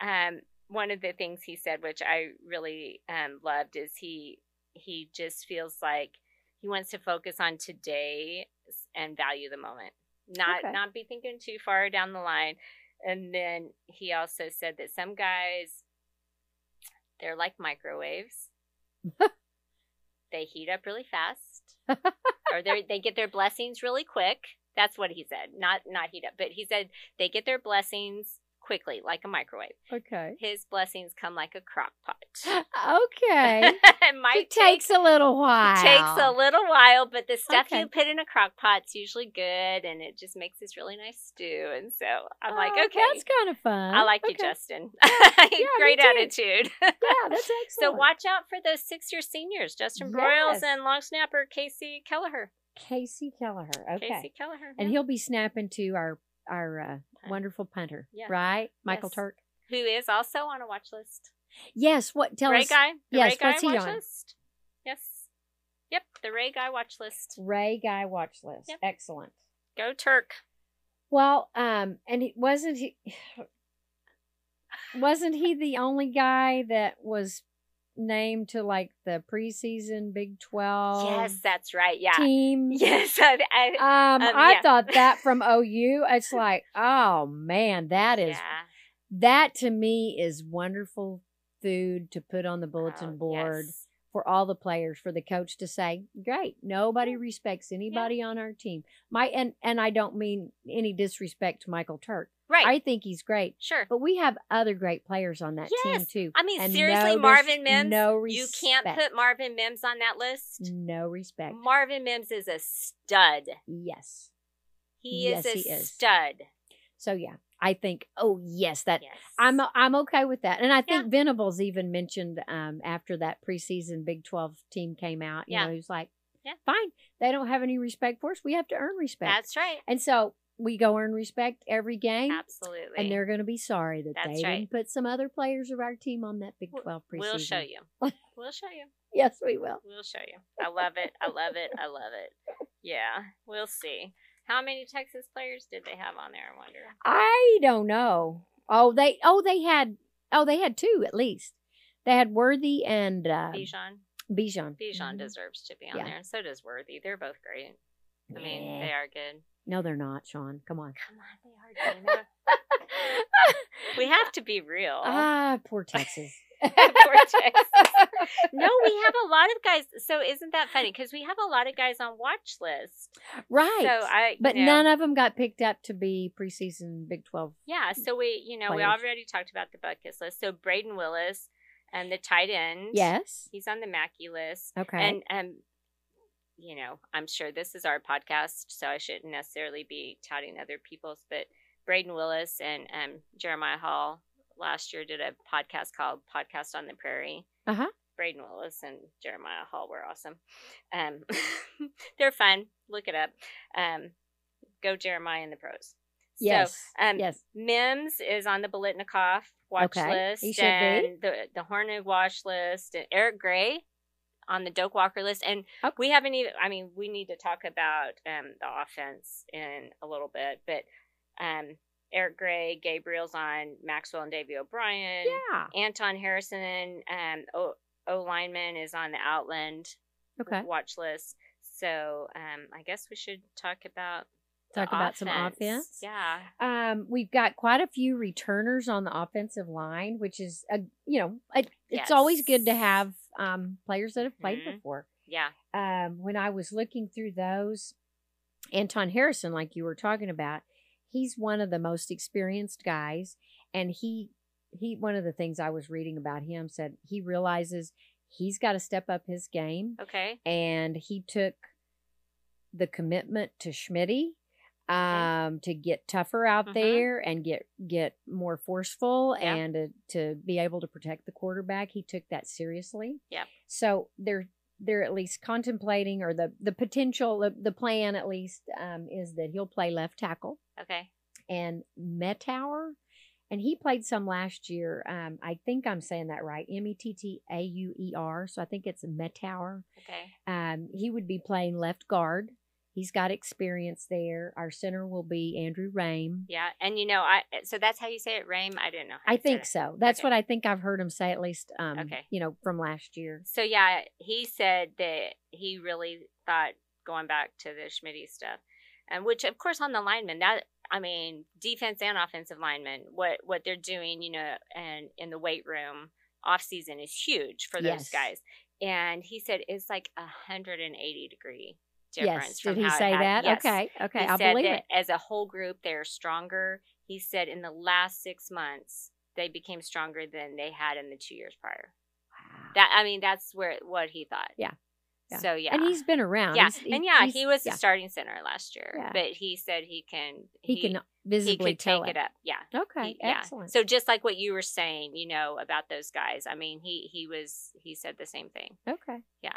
Um one of the things he said which I really um loved is he he just feels like he wants to focus on today and value the moment. Not Okay. not be thinking too far down the line. And then he also said that some guys they're like microwaves. (laughs) they heat up really fast (laughs) or they they get their blessings really quick. That's what he said. Not not heat up, but he said they get their blessings quickly, like a microwave. Okay. His blessings come like a crock pot. (gasps) Okay. (laughs) it might it take takes a little while. it takes a little while, but the stuff Okay. you put in a crock pot's usually good, and it just makes this really nice stew. And so I'm like, Oh, okay, That's kind of fun. I like you, Justin. (laughs) me Great attitude. Yeah, (laughs) that's excellent. so watch out for those six-year seniors, Justin Yes. Broiles and long snapper Kasey Kelleher. Kasey Kelleher. Okay. Kasey Kelleher. And he'll be snapping to our our uh, wonderful punter, Yeah. right? Michael Yes. Turk. who is also on a watch list. Yes. What? Tell Ray us. Guy. The yes, Ray Guy what's he watch on? list. Yes. Yep. The Ray Guy watch list. Ray Guy watch list. Yep. Excellent. Go Turk. Well, um, and he wasn't he (sighs) wasn't he the only guy that was named to like the preseason Big Twelve yes, that's right. Yeah. (laughs) team? Yes. I, I, Um, Um, I yeah. thought that (laughs) from OU. It's like, oh man, that is yeah. that to me is wonderful food to put on the bulletin Oh, board yes. for all the players for the coach to say great nobody respects anybody on our team my and and i don't mean any disrespect to michael turk Right. i think he's great sure. but we have other great players on that team too I mean, and seriously, no Marvin Mims. no respect. you can't put Marvin Mims on that list. no respect Marvin Mims is a stud. yes He Yes, is a he is. stud. so yeah i think oh yes that Yes. I'm I'm okay with that, and I think Venables even mentioned um, after that preseason Big Twelve team came out. You Yeah. know, he was like, Yeah. fine, they don't have any respect for us. We have to earn respect." That's right. and so we go earn respect every game, Absolutely. and they're going to be sorry that That's they right. didn't put some other players of our team on that Big Twelve preseason. We'll show you. (laughs) We'll show you. Yes, we will. We'll show you. I love it. I love it. I love it. Yeah, we'll see. How many Texas players did they have on there? I wonder. I don't know. Oh, they oh they had oh they had two at least. They had Worthy and uh, Bijan. Bijan. Bijan Mhm. deserves to be on Yeah. there, and so does Worthy. They're both great. I mean, Yeah. they are good. No, they're not, Sean. Come on. Come on, they are good. (laughs) We have to be real. Ah, poor Texas. (laughs) Poor Texas. no, we have a lot of guys. So isn't that funny? Because we have a lot of guys on watch list. right. So I, but you know, none of them got picked up to be preseason Big 12. Yeah. So we, you know, we already talked about the bucket list. So Brayden Willis and the tight end. Yes. He's on the Mackey list. Okay. And um, you know, I'm sure this is our podcast, so I shouldn't necessarily be touting other people's, but Brayden Willis and um, Jeremiah Hall last year did a podcast called Podcast on the Prairie. Uh-huh. Brayden Willis and Jeremiah Hall were awesome. Um, (laughs) they're fun. Look it up. Um, go Jeremiah in the pros. yes. So, um, yes. Mims is on the Biletnikoff watch Okay, list. he should be. and the the Hornung watch list. And Eric Gray on the Doak Walker list. And Okay. we haven't even I mean, we need to talk about um the offense in a little bit, but um Eric Gray, Gabriel's on Maxwell and Davey O'Brien. Yeah. Anton Harrison, um O, o lineman is on the Outland Okay. watch list. So um I guess we should talk about Talk about some offense. Yeah. Um, we've got quite a few returners on the offensive line, which is a you know it, it's always good to have um, players that have played Mhm. before. Yeah. um, when I was looking through those, Anton Harrison, like you were talking about, he's one of the most experienced guys, and he he one of the things I was reading about him said he realizes he's got to step up his game, Okay. and he took the commitment to Schmitty um to get tougher out Mhm. there and get get more forceful Yeah. and to, to be able to protect the quarterback he took that seriously Yeah. so they're they're at least contemplating or the the potential the, the plan at least um is that he'll play left tackle Okay. and Mettauer and he played some last year um i think i'm saying that right m-e-t-t-a-u-e-r so i think it's Mettauer Okay. um, he would be playing left guard. He's got experience there. Our center will be Andrew Raym. Yeah. And you know, I so that's how you say it, Raym? I didn't know. How I think so. That's Okay. what I think I've heard him say at least. Um, Okay. you know, from last year. So yeah, he said that he really thought going back to the Schmitty stuff. And which of course on the linemen, that I mean, defense and offensive linemen, what what they're doing, you know, and in the weight room off season is huge for those Yes. guys. And he said it's like a hundred and eighty degree difference. Yes. from Did he say that? Yes. Okay. Okay. He I believe that it. as a whole group, they're stronger. He said in the last six months, they became stronger than they had in the two years prior. Wow. That I mean, that's where what he thought. Yeah. Yeah. So yeah, And he's been around. yeah, He's- and yeah, he was yeah. the starting center last year, Yeah. but he said he can He, can visibly tell take it up. Yeah. Okay. He-. Excellent. So just like what you were saying, you know, about those guys. I mean, he he was he said the same thing. okay. Yeah.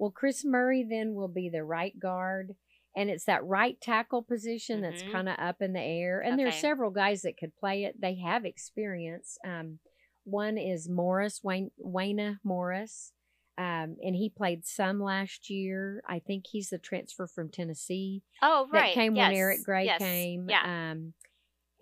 Well, Chris Murray then will be the right guard, and it's that right tackle position that's Mhm. kind of up in the air. And there's Okay. several guys that could play it. They have experience. Um, one is Morris Wayne Wanya Morris, um, and he played some last year. I think he's the transfer from Tennessee Oh, right. that came yes. when Eric Gray yes. came. Yeah. Um,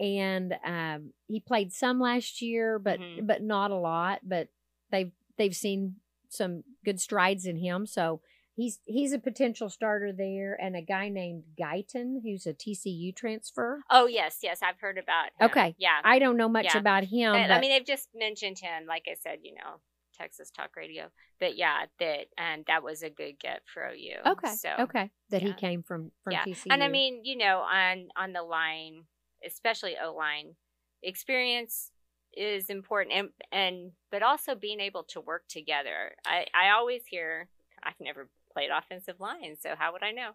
and um, he played some last year, but Mhm. but not a lot. But they've they've seen some good strides in him, so he's he's a potential starter there. And a guy named Guyton, who's a TCU transfer. oh, yes, yes. I've heard about. Him. Okay. Yeah. I don't know much Yeah. about him. I, I mean, they've just mentioned him. Like I said, you know, Texas Talk Radio. But yeah, that and that was a good get for OU. okay, So okay, that he came from from yeah, TCU. and I mean, you know, on on the line, especially O line, experience is important, and and but also being able to work together. I I always hear I've never played offensive line, so how would I know?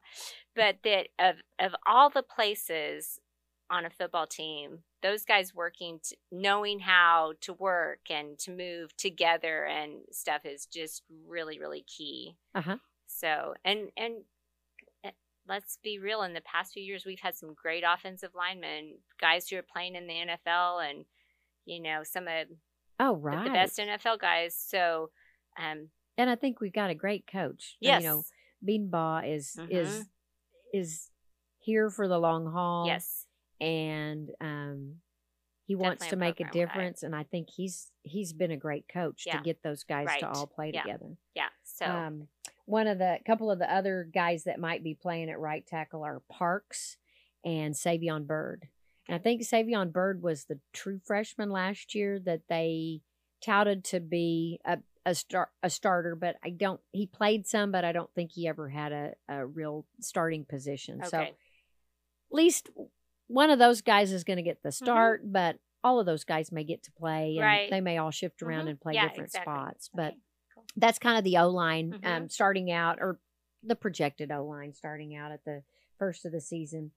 But that of of all the places on a football team, those guys working, t- knowing how to work and to move together and stuff is just really really key. Uh-huh. So and and uh, let's be real. In the past few years, we've had some great offensive linemen, guys who are playing in the NFL, and you know some of oh the- right, the best NFL guys. So, um, and I think we've got a great coach. yes, you know, Bean Beanbaugh is Mhm. is is here for the long haul. yes, and um, he wants to a make a program guy. difference. And I think he's he's been a great coach Yeah. to get those guys to all play Yeah. together. yeah. So, Um, one of the couple of the other guys that might be playing at right tackle are Parks and Savion Byrd. And I think Savion Byrd was the true freshman last year that they touted to be a a star a starter, but I don't. He played some, but I don't think he ever had a, a real starting position. So at least one of those guys is going to get Mm-hmm. the start, but all of those guys may get to play and Right. they may all shift around Mhm. and play Yeah, different exactly. spots. But Okay, cool. that's kind of the O line um, Mhm. starting out, or the projected O line starting out at the first of the season.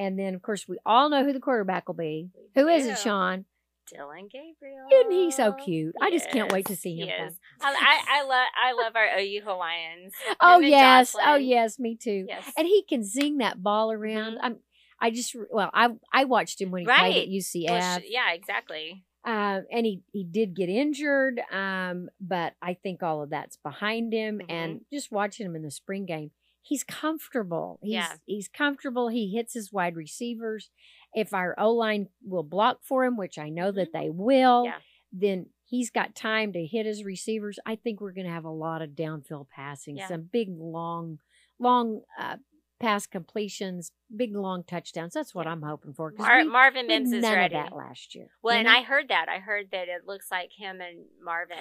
And then, of course, we all know who the quarterback will be. We Who is it, Sean? Dillon Gabriel. Isn't he so cute? I just can't wait to see him he is. I, I, love I love our OU Hawaiians. (laughs) Oh yes, oh yes, me too. Yes. And he can zing that ball around. Mhm. I'm. I just well, I I watched him when he played at UCF. Well, yeah, exactly. Um, and he he did get injured, um, but I think all of that's behind him. Mhm. And just watching him in the spring game, he's comfortable. He's Yeah. he's comfortable. He hits his wide receivers. If our O line will block for him, which I know that they will, Mm-hmm. Yeah. then he's got time to hit his receivers. I think we're going to have a lot of downfield passing, Yeah. some big long, long uh, pass completions, big long touchdowns. That's what. I'm hoping for. Mar- we- Marvin Mims is ready. that last year. Well, you and know? I heard that. I heard that it looks like him and Marvin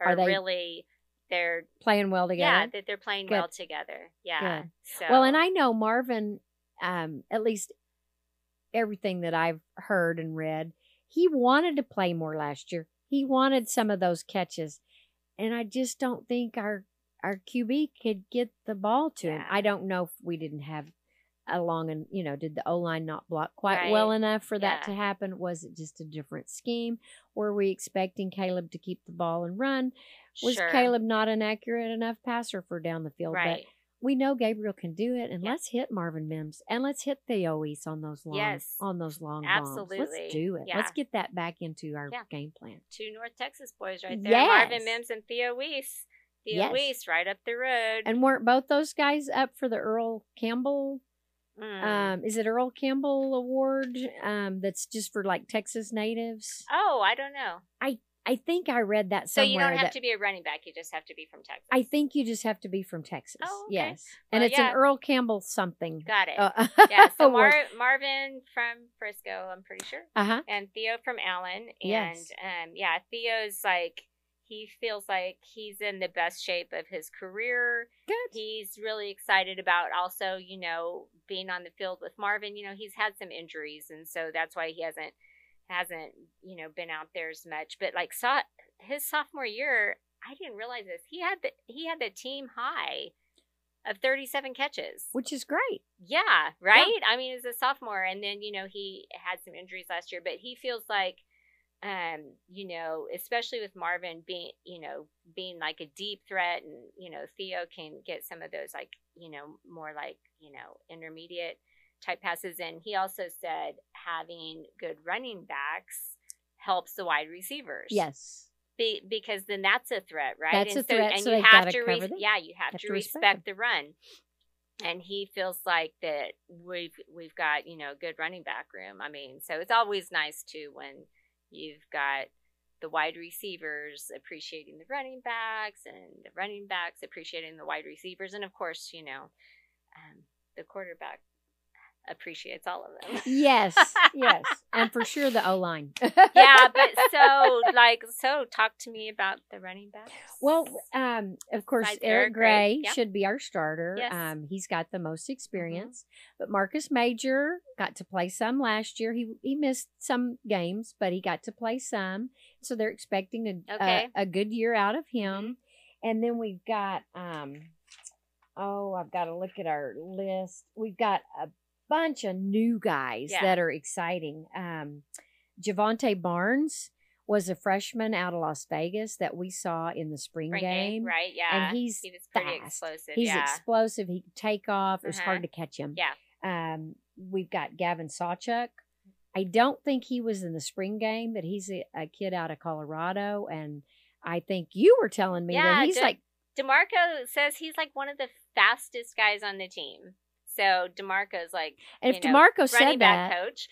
are, Are they really they're playing well together. yeah that they're playing Good. well together. Yeah. So Well, and I know Marvin, um, at least everything that I've heard and read, he wanted to play more last year. He wanted some of those catches. And I just don't think our our QB could get the ball to him. Yeah. I don't know if we didn't have a long and you know, did the O line not block quite Right. well enough for that to happen? Was it just a different scheme? Were we expecting Caleb to keep the ball and run? Was sure. Caleb not an accurate enough passer for down the field? But we know Gabriel can do it, and Yeah. let's hit Marvin Mims and let's hit Theo Wease on those long Yes. on those long bombs. Absolutely. Let's do it. Let's get that back into our Yeah. game plan. Two North Texas boys right there. Marvin Yes. Mims and Theo Wease. Theo Yes. Wease right up the road. And weren't both those guys up for the Earl Campbell? Mm. Um, is it Earl Campbell Award? Um, that's just for like Texas natives. oh, I don't know. I think I read that somewhere. So you don't have that- to be a running back. You just have to be from Texas. I think you just have to be from Texas. Oh, okay. Yes, and it's yeah. an Earl Campbell something. Got it. Uh, (laughs) yeah. So. Mar- Marvin from Frisco, I'm pretty sure. uh-huh. and Theo from Allen. And Yes. um, yeah, Theo's like he feels like he's in the best shape of his career. Good. He's really excited about also, you know, being on the field with Marvin. You know, he's had some injuries, and so that's why he hasn't hasn't you know been out there as much. But like saw his sophomore year, I didn't realize this. He had the he had the team high of 37 catches. Which is great. Yeah, right? I mean, as a sophomore, and then, you know, he had some injuries last year, but he feels like um, you know, especially with Marvin being, you know, being like a deep threat, and you know, Theo can get some of those like, you know, more like, you know, intermediate type passes. And he also said having good running backs helps the wide receivers. Yes. Be, because then that's a threat, right? That's and a threat, and so you gotta cover re- them. yeah, you have, Have to to respect respect the run. And he feels like that we've we've got you know good running back room. I mean, so it's always nice too when you've got the wide receivers appreciating the running backs and the running backs appreciating the wide receivers, and of course, you know, um, the quarterback appreciates all of them. Yes, yes, and for sure the (laughs) O line. yeah, but (laughs) so like so talk to me about the running backs. Well, um, of course, Besides Eric Gray Gray, should be our starter. Yes. Mm-hmm. Um, he's got the most experience. But Marcus Major got to play some last year. He he missed some games, but he got to play some. So they're expecting a Okay. a, a good year out of him. Mhm. And then we've got um, oh, I've got to look at our list. We've got a bunch of new guys Yeah. that are exciting. Um, Jovantae Barnes was a freshman out of Las Vegas that we saw in the spring, Spring game. right? Yeah, And he's he fast. explosive. He's yeah, explosive. He can take off. It was Uh-huh. hard to catch him. Yeah. Um, we've got Gavin Sawchuk. I don't think he was in the spring game, but he's a, a kid out of Colorado, and I think you were telling me Yeah, that he's did- like Demarco says he's like one of the fastest guys on the team. So Demarco's like and if you know, Demarco said back that, coach.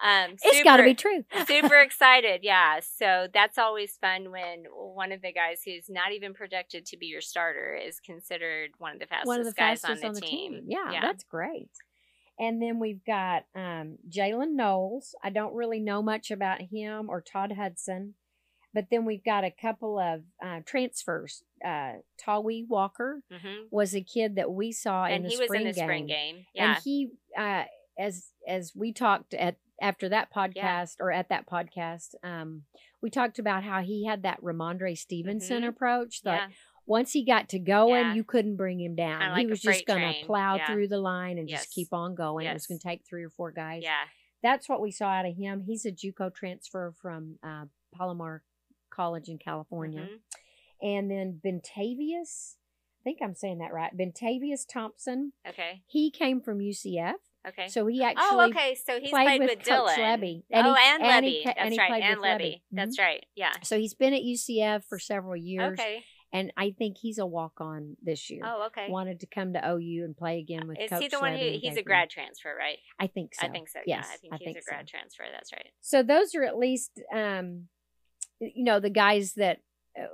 Um, it's got to be true. super (laughs) excited yeah so that's always fun when one of the guys who's not even projected to be your starter is considered one of the fastest One of the guys fastest on the, team. Yeah, yeah that's great. And then we've got um, Jalen Knowles. I don't really know much about him or Todd Hudson, but then we've got a couple of uh, transfers. Uh, Tawee Walker hmm was a kid that we saw in the he was spring in the game. spring game yeah And he, uh, as as we talked at after that podcast or at that podcast, um, we talked about how he had that Rhamondre Stevenson Mhm. approach. That yeah once he got to going, Yeah. you couldn't bring him down. Kinda he was just going to plow Yeah. through the line and Yes. just keep on going. It was going to take three or four guys. yeah That's what we saw out of him. He's a JUCO transfer from uh, Palomar College in California. Mhm. And then Bentavious, I think I'm saying that right. Bentavious Thompson. okay He came from UCF. okay So he actually oh okay so he's played played, with with, Coach Dylan Lebby. oh he- and, he Lebby ca- that's he right and Mm-hmm. Lebby that's Mhm. right yeah So he's been at UCF for several years. okay And I think he's a walk on this year. oh okay Wanted to come to OU and play again with is Coach he the one Lebby who he's a grad transfer right I think so. I think so. Yes, yeah, I think he's a so. grad transfer. That's right. So those are at least, um, you know, the guys that uh,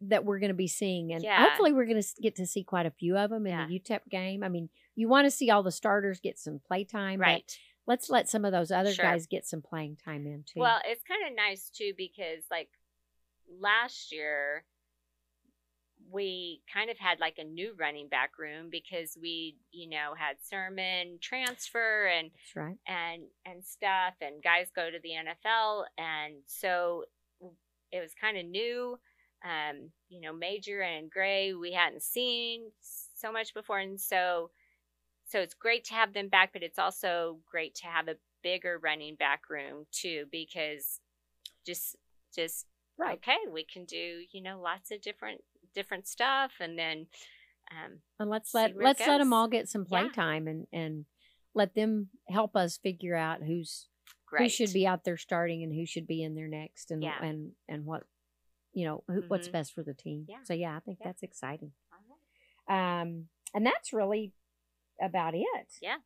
that we're going to be seeing, and Yeah. hopefully we're going to get to see quite a few of them in Yeah. the UTEP game. I mean, you want to see all the starters get some play time, but Right. let's let some of those other Sure. guys get some playing time in too. Well, it's kind of nice too because like last year we kind of had like a new running back room because we, you know, had Sermon transfer and that's right. and and stuff and guys go to the NFL and so it was kind of new um you know major and gray we hadn't seen so much before and so so it's great to have them back but it's also great to have a bigger running back room too because just just Right. okay we can do you know lots of different different stuff and then um And let's let let's let them all get some play Yeah. time and and let them help us figure out who's great who should be out there starting and who should be in there next and Yeah. and and what you know who, what's Mhm. best for the team. Yeah. So yeah, I think Yeah. that's exciting. Right. Um, and that's really about it. Yeah.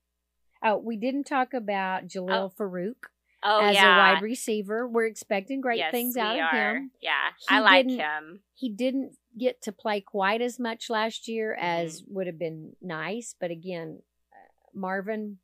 Oh, we didn't talk about Jalil Farooq oh as yeah a wide receiver. We're expecting great yes, things out of are. him. Yeah, He I like him. He didn't get to play quite as much last year as Mm-hmm. would have been nice, but again, uh, Marvin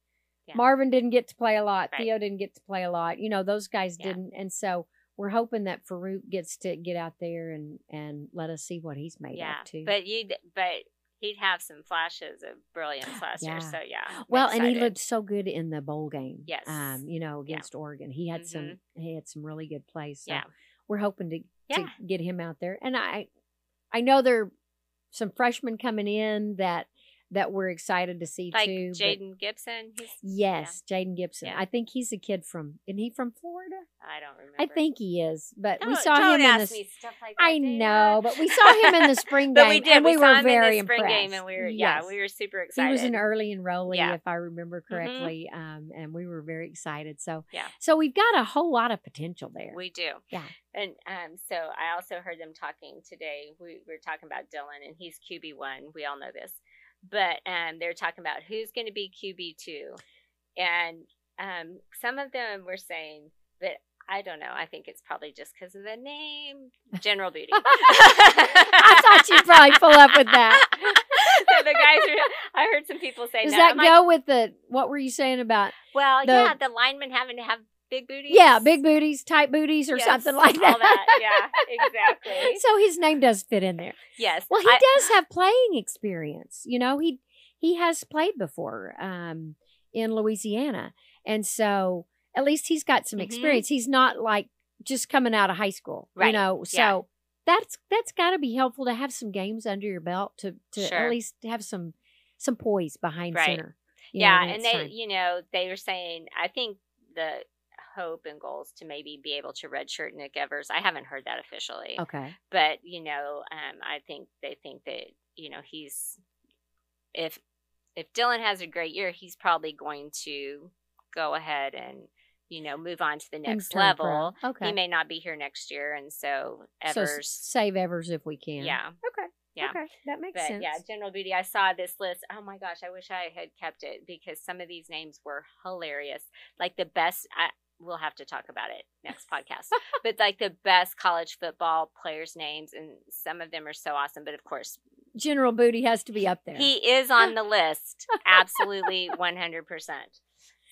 Yeah. Marvin didn't get to play a lot. Right. Theo didn't get to play a lot. You know, those guys Yeah. didn't, and so we're hoping that Farooq gets to get out there and and let us see what he's made Yeah, of too. but you but he'd have some flashes of brilliance last year. So yeah, I'm well, and he looked so good in the bowl game. Yes. um, you know, Yeah. against Oregon, he had some he had some really good plays. So Yeah. we're hoping to Yeah. to get him out there, and I I know there are some freshmen coming in that that we're excited to see like too. Jayden Gibson. Yes, Jayden Gibson. Yeah. I think he's a kid from. Isn't he from Florida? I don't remember. I think he is. But we Don't- saw don't him in the. like that, I know, but we saw him in the spring game, (laughs) But we did. and we, saw were him very in the spring impressed. game, and we were yeah, we were super excited. He was an early enrollee, Yeah. if I remember Mhm. correctly, um, and we were very excited. So, Yeah. so we've got a whole lot of potential there. We do. Yeah. And um, so I also heard them talking today. We, we were talking about Dillon, and he's QB one. We all know this, but um, they're talking about who's going to be QB two, and um, some of them were saying that I don't know. I think it's probably just because of the name, General Booty. (laughs) (laughs) I thought you'd probably pull up with that. (laughs) so the guys are. I heard some people say Does no. that I'm like, go with the what were you saying about? well, the- yeah, the linemen having to have big booties. Yeah, big booties, tight booties, or Yes, something like that. all that, yeah, exactly. (laughs) so his name does fit in there. Yes. Well, he I- does have playing experience. You know, he he has played before um, in Louisiana, and so at least he's got some Mhm. experience. He's not like just coming out of high school, you know. So Yeah. that's that's got to be helpful to have some games under your belt to to Sure. at least have some some poise behind Right. center. you know, yeah, and they, time. you know, they were saying, I think the hope and goals to maybe be able to redshirt Nick Evers. I haven't heard that officially, okay, but you know, um, I think they think that you know he's if if Dillon has a great year, he's probably going to go ahead and you know move on to the next pro. level. Okay, He may not be here next year, and so so save Evers if we can. yeah, Okay. yeah. Okay. That makes But sense. yeah, General Booty. I saw this list. Oh my gosh, I wish I had kept it because some of these names were hilarious. Like the best, I, we'll have to talk about it next (laughs) podcast. but like the best college football players' names, and some of them are so awesome. But of course, General Booty has to be up there. he is on the list. (laughs) Absolutely, one hundred percent.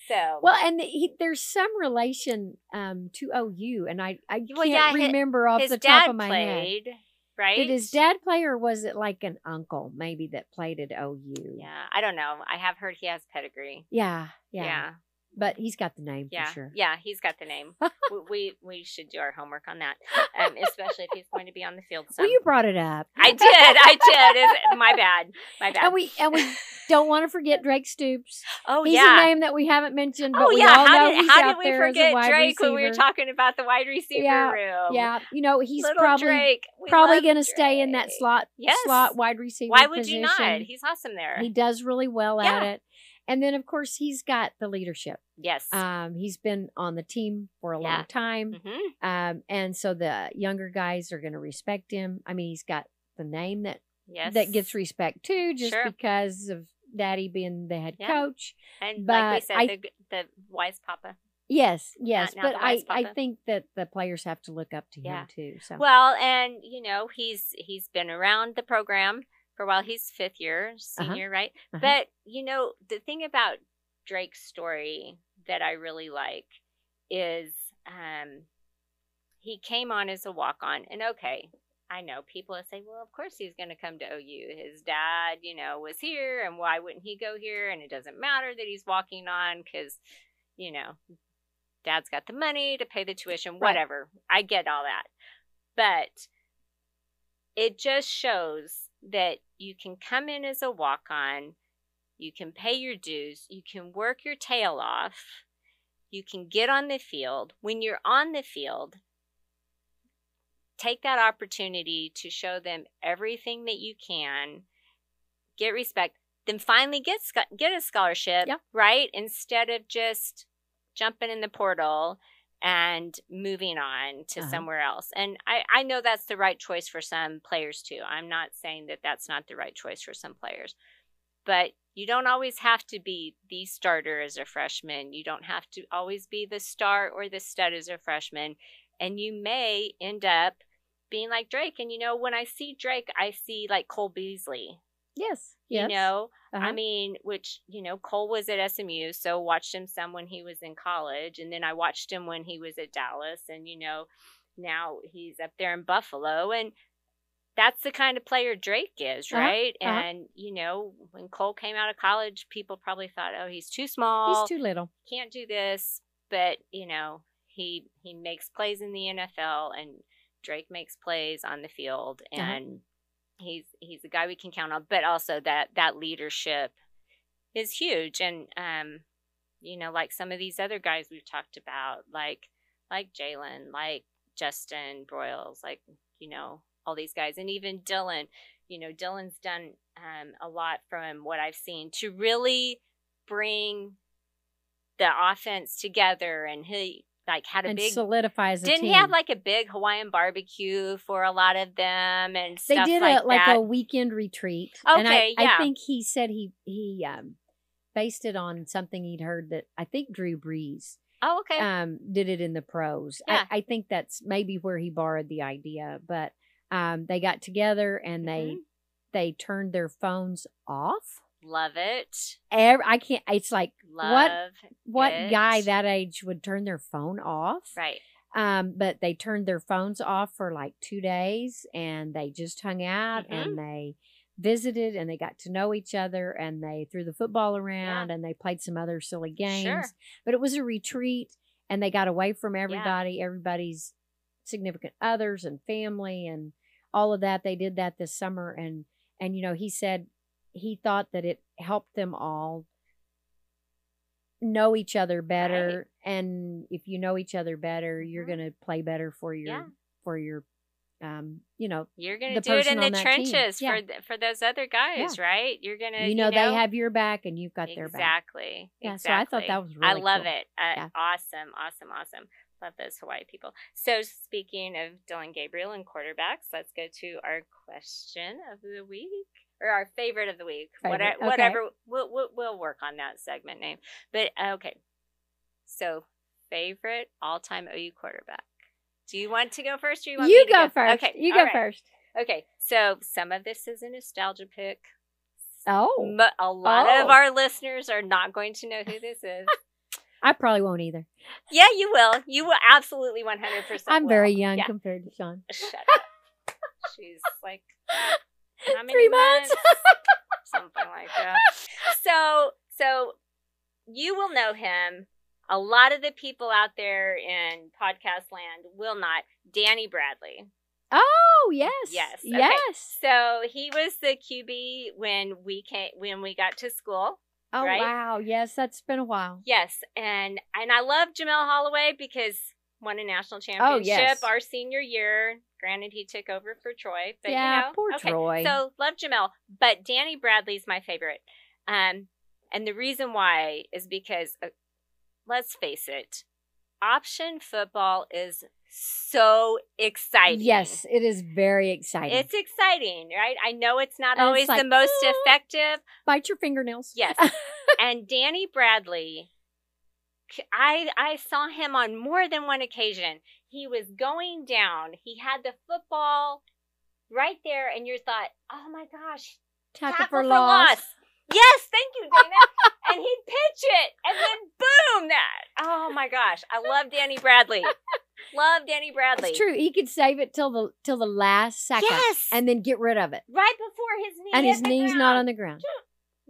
So Well, and he, there's some relation um, to OU, and I I Well, can't yeah, remember off his the top of my played, right? Did his dad play, or was it like an uncle maybe that played at OU? Yeah, I don't know. I have heard he has pedigree. yeah, yeah. yeah. But he's got the name Yeah, for sure. yeah, he's got the name. (laughs) we, we we should do our homework on that, um, especially if he's going to be on the field. Some. Well, you brought it up. I did, I did. It's, my bad, my bad. And we and we (laughs) don't want to forget Drake Stoops. oh He's yeah. He's a name that we haven't mentioned, but Oh we yeah, all how know did he's how did we forget Drake when we were talking about the wide receiver Yeah, room? Yeah, you know he's Little probably Drake. We probably going to stay in that slot Yes. slot wide receiver. Why would you not? He's awesome there. He does really well at it. And then of course he's got the leadership. yes. Um, he's been on the team for a Yeah. long time. hmm Um, and so the younger guys are going to respect him. I mean, he's got the name that Yes. that gets respect too, just Sure. because of Daddy being the head Yeah. coach. and like we but said, I- the the wise papa. Yes, yes, now but the I I think that the players have to look up to Yeah. him too. So Well, and you know he's he's been around the program for a while. He's fifth year senior, right? Uh-huh. But you know the thing about Drake's story that I really like is um, he came on as a walk on, and okay. I know people say, well, of course he's going to come to OU. His dad, you know, was here, and why wouldn't he go here? And it doesn't matter that he's walking on because, you know, dad's got the money to pay the tuition, Right. whatever. I get all that. But it just shows that you can come in as a walk on, you can pay your dues, you can work your tail off, you can get on the field. When you're on the field, take that opportunity to show them everything that you can, get respect, then finally get get a scholarship, Yeah. right? Instead of just jumping in the portal and moving on to Uh-huh. somewhere else. And I, I know that's the right choice for some players too. I'm not saying that that's not the right choice for some players. But you don't always have to be the starter as a freshman. You don't have to always be the star or the stud as a freshman. And you may end up being like Drake. And you know, when I see Drake, I see like Cole Beasley. Yes, You yes. know, Uh-huh. I mean, which, you know, Cole was at SMU, so watched him some when he was in college. And then I watched him when he was at Dallas. And, you know, now he's up there in Buffalo. And that's the kind of player Drake is, Uh-huh, right? uh-huh. And, you know, when Cole came out of college, people probably thought, oh, he's too small, he's too little. can't do this. But, you know, he he makes plays in the NFL and Drake makes plays on the field Uh-huh. and he's he's a guy we can count on, but also that that leadership is huge. And um, you know, like some of these other guys we've talked about, like like Jalen, like Justin Broiles, like you know all these guys, and even Dillon. You know, Dillon's done um, a lot from what I've seen to really bring the offense together, and he like had a and big solidifies didn't team. he have like a big Hawaiian barbecue for a lot of them and they did like a like that? a weekend retreat. and I, Okay, yeah. I think he said he he um, based it on something he'd heard that I think Drew Brees oh, okay. um, did it in the pros. Yeah. I, I think that's maybe where he borrowed the idea, but um, they got together and they Mhm. they turned their phones off. Love it. Ev I can't. It's like Love what guy it. that age would turn their phone off? Right. Um, but they turned their phones off for like two days and they just hung out Mhm. and they visited and they got to know each other and they threw the football around and they played some other silly games. Sure. But it was a retreat and they got away from everybody, everybody's significant others and family and all of that. They did that this summer and and you know, he said he thought that it helped them all know each other better and if you know each other better you're Mhm. going to play better for your Yeah. for your um you know You're gonna the do it in the on that team. trenches Yeah. for th- for those other guys, right? You're gonna you know, they have your back and you've got their back exactly. Yeah, so. I thought that was really. I love cool. it. Uh, Yeah. Awesome, awesome, awesome. Love those Hawaii people. So speaking of Dillon Gabriel and quarterbacks, let's go to our question of the week or our favorite of the week. Favorite, Whatever, okay. whatever we'll, we'll we'll work on that segment name. But uh, okay, so favorite all-time OU quarterback. Do you want to go first, or you want you me to go first Okay, you go right. first Okay, so some of this is a nostalgia pick. oh Mo- a lot of Oh. our listeners are not going to know who this (laughs) is. i probably won't either yeah, you will. You will absolutely 100%. i'm will. very young Yeah. compared to sean Shut (laughs) up. She's like how (laughs) many Three months. (laughs) Something like that. So, so you will know him. A lot of the people out there in podcast land will not. Danny Bradley. oh yes Yes, okay. yes So he was the QB when we came when we got to school. oh right? wow yes that's been a while Yes, and and I love Jamel Holloway because won a national championship Oh, yes. our senior year. Granted, he took over for Troy, but Yeah, you know, poor okay. Troy. So love Jamel, but Danny Bradley's my favorite. Um, and the reason why is because uh, let's face it, option football is so exciting. yes it is very exciting It's exciting, right? I know it's not And it's always the most effective, bite your fingernails Yes. (laughs) and Danny Bradley, I I saw him on more than one occasion. He was going down. He had the football right there, and you thought, "Oh my gosh, tackle, for, loss. Yes, thank you, Dana. (laughs) and he'd pitch it, and then boom, that. Oh my gosh, I love Danny Bradley. love Danny Bradley. It's true. He could save it till the till the last second, Yes, and then get rid of it. right before his knee And his knee's not on the ground.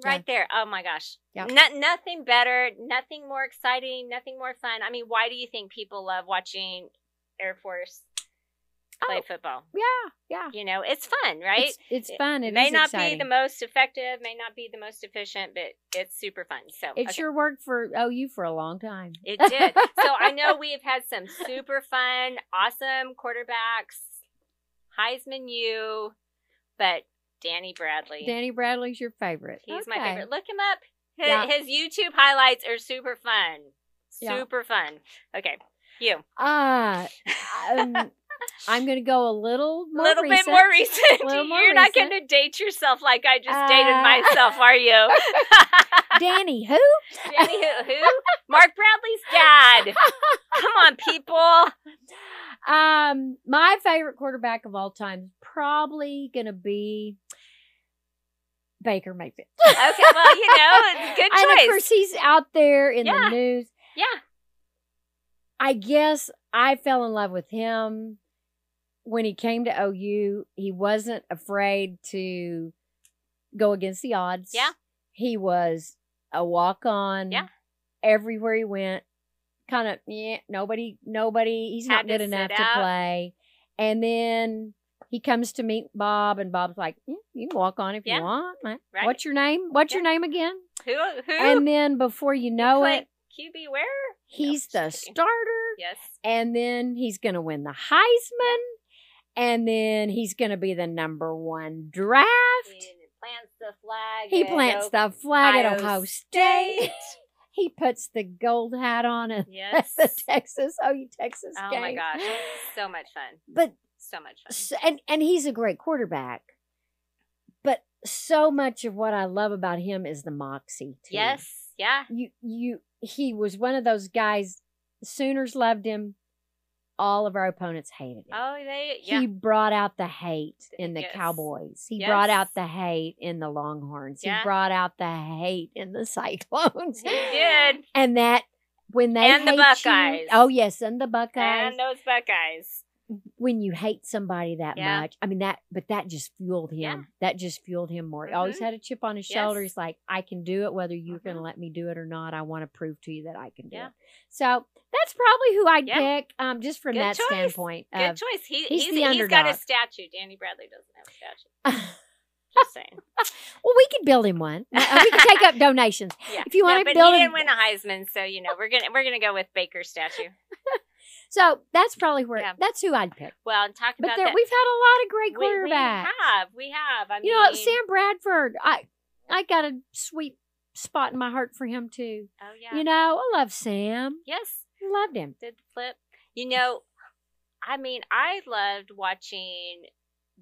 Right there. Oh my gosh. Yep. No, nothing better, nothing more exciting, nothing more fun. I mean, why do you think people love watching Air Force play Oh. football? Yeah, yeah. You know, it's fun, right? It's, it's It fun. It may is not exciting. be the most effective, may not be the most efficient, but it's super fun. So It okay. sure worked for OU for a long time. It did. (laughs) so I know we have had some super fun, awesome quarterbacks, Heisman U, but Danny Bradley. Danny Bradley's your favorite. He's my favorite. Look him up. His, Yeah. his YouTube highlights are super fun. Yeah. Super fun. Okay. You. Ah, (laughs) um, I'm going to go a little A more little recent. bit more recent. More You're not going to date yourself like I just dated Uh, myself, are you? (laughs) Danny, who? Danny, who, who? Mark Bradley's dad. Come on, people. Um, my favorite quarterback of all time is probably going to be Baker Mayfield. Okay, well, you know, it's good (laughs) And of course, he's out there in Yeah. the news. Yeah. I guess I fell in love with him when he came to OU. He wasn't afraid to go against the odds. Yeah. He was a walk on. Yeah. Everywhere he went. Kind of, yeah, nobody, nobody, he's Had not good sit enough to out. play. And then he comes to meet Bob, and Bob's like, "Mm, "You can walk on if Yeah. you want. Right. What's your name? What's your name again?" Who? Who? And then before you know Click it, QB where? he's No, the starter, Yes. and then he's going to win the Heisman, and then he's going to be the number one draft. He plants the flag. He at plants the flag at Ohio State. State. (laughs) he puts the gold hat on at Yes. (laughs) the Texas, oh, OU Texas Oh game. my gosh, (gasps) so much fun. But So much fun. and and he's a great quarterback. But so much of what I love about him is the moxie. Too. Yes. Yeah. you you he was one of those guys. Sooners loved him. All of our opponents hated him. Oh, they. Yeah. He brought out the hate in the Yes. Cowboys. He brought out the hate in the Longhorns. Yeah. He brought out the hate in the (laughs) Cyclones. He did. And that when they And the hate you- Buckeyes. oh yes, and the Buckeyes. And those Buckeyes. When you hate somebody that Yeah. much, I mean that, but that just fueled him. Yeah. That just fueled him more. He always Mhm. had a chip on his shoulder. He's like, I can do it, whether you're going to let me do it or not. I want to prove to you that I can do Yeah. it. So that's probably who I'd pick, um, just from Good that choice. standpoint. Good of- choice. He, he's he's he's got a statue. Danny Bradley doesn't have a statue. (laughs) Just saying. (laughs) Well, we could build him one. Uh, we can take up donations. (laughs) Yeah. If you want but to build but he him, didn't win a Heisman, so you know we're gonna we're gonna go with Baker's statue. So that's probably where Yeah. that's who I'd pick. Well, and talk But about there, that. we've had a lot of great quarterbacks. we have, we have. I You know, Sam Bradford, I I got a sweet spot in my heart for him too. Oh yeah. You know, I love Sam. yes. I loved him. Did the flip. You know, I mean, I loved watching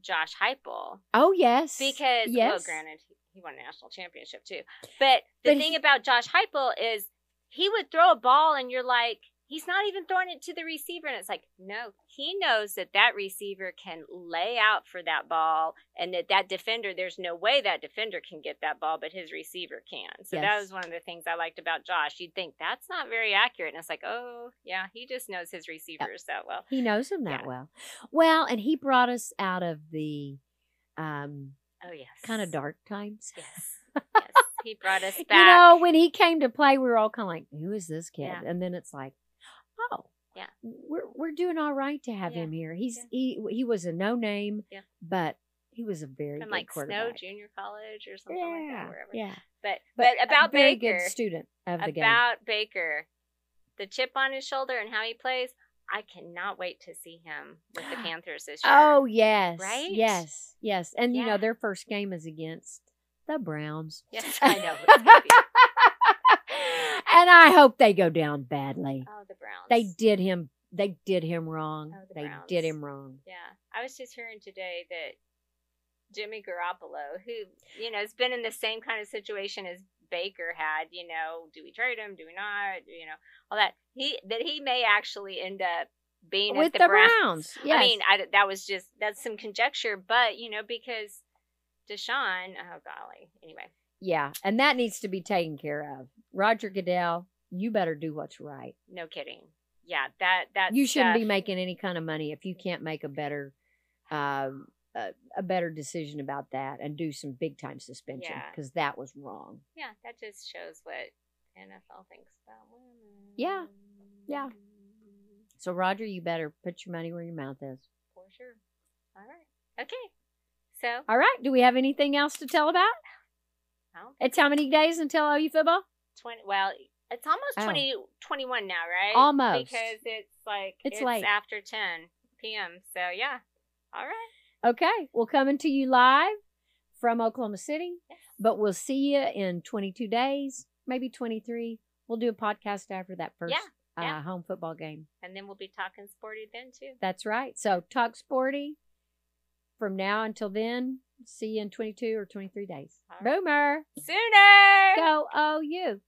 Josh Heupel Oh yes, because, well, yes, granted, he- he won a national championship too. But the But thing he- about Josh Heupel is he would throw a ball, and you're like, he's not even throwing it to the receiver, and it's like, no, he knows that that receiver can lay out for that ball, and that that defender, there's no way that defender can get that ball, but his receiver can. So that was one of the things I liked about Josh. You'd think that's not very accurate, and it's like, oh yeah, he just knows his receivers that well. he knows him that Yeah. well. Well, and he brought us out of the um Oh yes, kind of dark times. Yes, (laughs) yes, he brought us back. You know, when he came to play, we were all kind of like, "Who is this kid?" Yeah. And then it's like, "Oh, Yeah. we're we're doing all right to have Yeah. him here. He's Yeah. he he was a no name, Yeah. but he was a very from good like Snow. Junior College or something like that, wherever. yeah. But But, but, about very Baker, good student of the game. about Baker, the chip on his shoulder and how he plays. I cannot wait to see him with the (gasps) Panthers this year. Oh yes, Right? Yes, yes, and you know their first game is against the Browns. yes, (laughs) I know. It's gonna be- and I hope they go down badly. oh, Browns. They did him. They did him wrong. Oh, the they Browns. did him wrong. Yeah, I was just hearing today that Jimmy Garoppolo, who you know has been in the same kind of situation as Baker had, you know, do we trade him? Do we not? You know, all that. He that he may actually end up being With the, the Browns. Browns, yes. I mean, I, that was just that's some conjecture, but you know, because Deshaun, oh golly, anyway, Yeah, and that needs to be taken care of. Roger Goodell, you better do what's right. no kidding. Yeah, that that you shouldn't be making any kind of money if you can't make a better, um, a, a better decision about that and do some big time suspension Yeah. because that was wrong. Yeah, that just shows what NFL thinks about women. Yeah, yeah. So Roger, you better put your money where your mouth is. for sure. All right, okay. So, All right. Do we have anything else to tell about? It's how many days until OU football? twenty. Well, it's almost Oh. twenty twenty one now, right? Almost. because it's like It's it's, late. after ten p.m. So yeah. All right. Okay, we're coming to you live from Oklahoma City, Yes. but we'll see you in 22 days, maybe 23. We'll do a podcast after that first Yeah, yeah. Uh, home football game. And then we'll be talking sporty then too. That's right. So talk sporty from now until then. See you in 22 or 23 days. Right. Boomer, Sooner. go OU.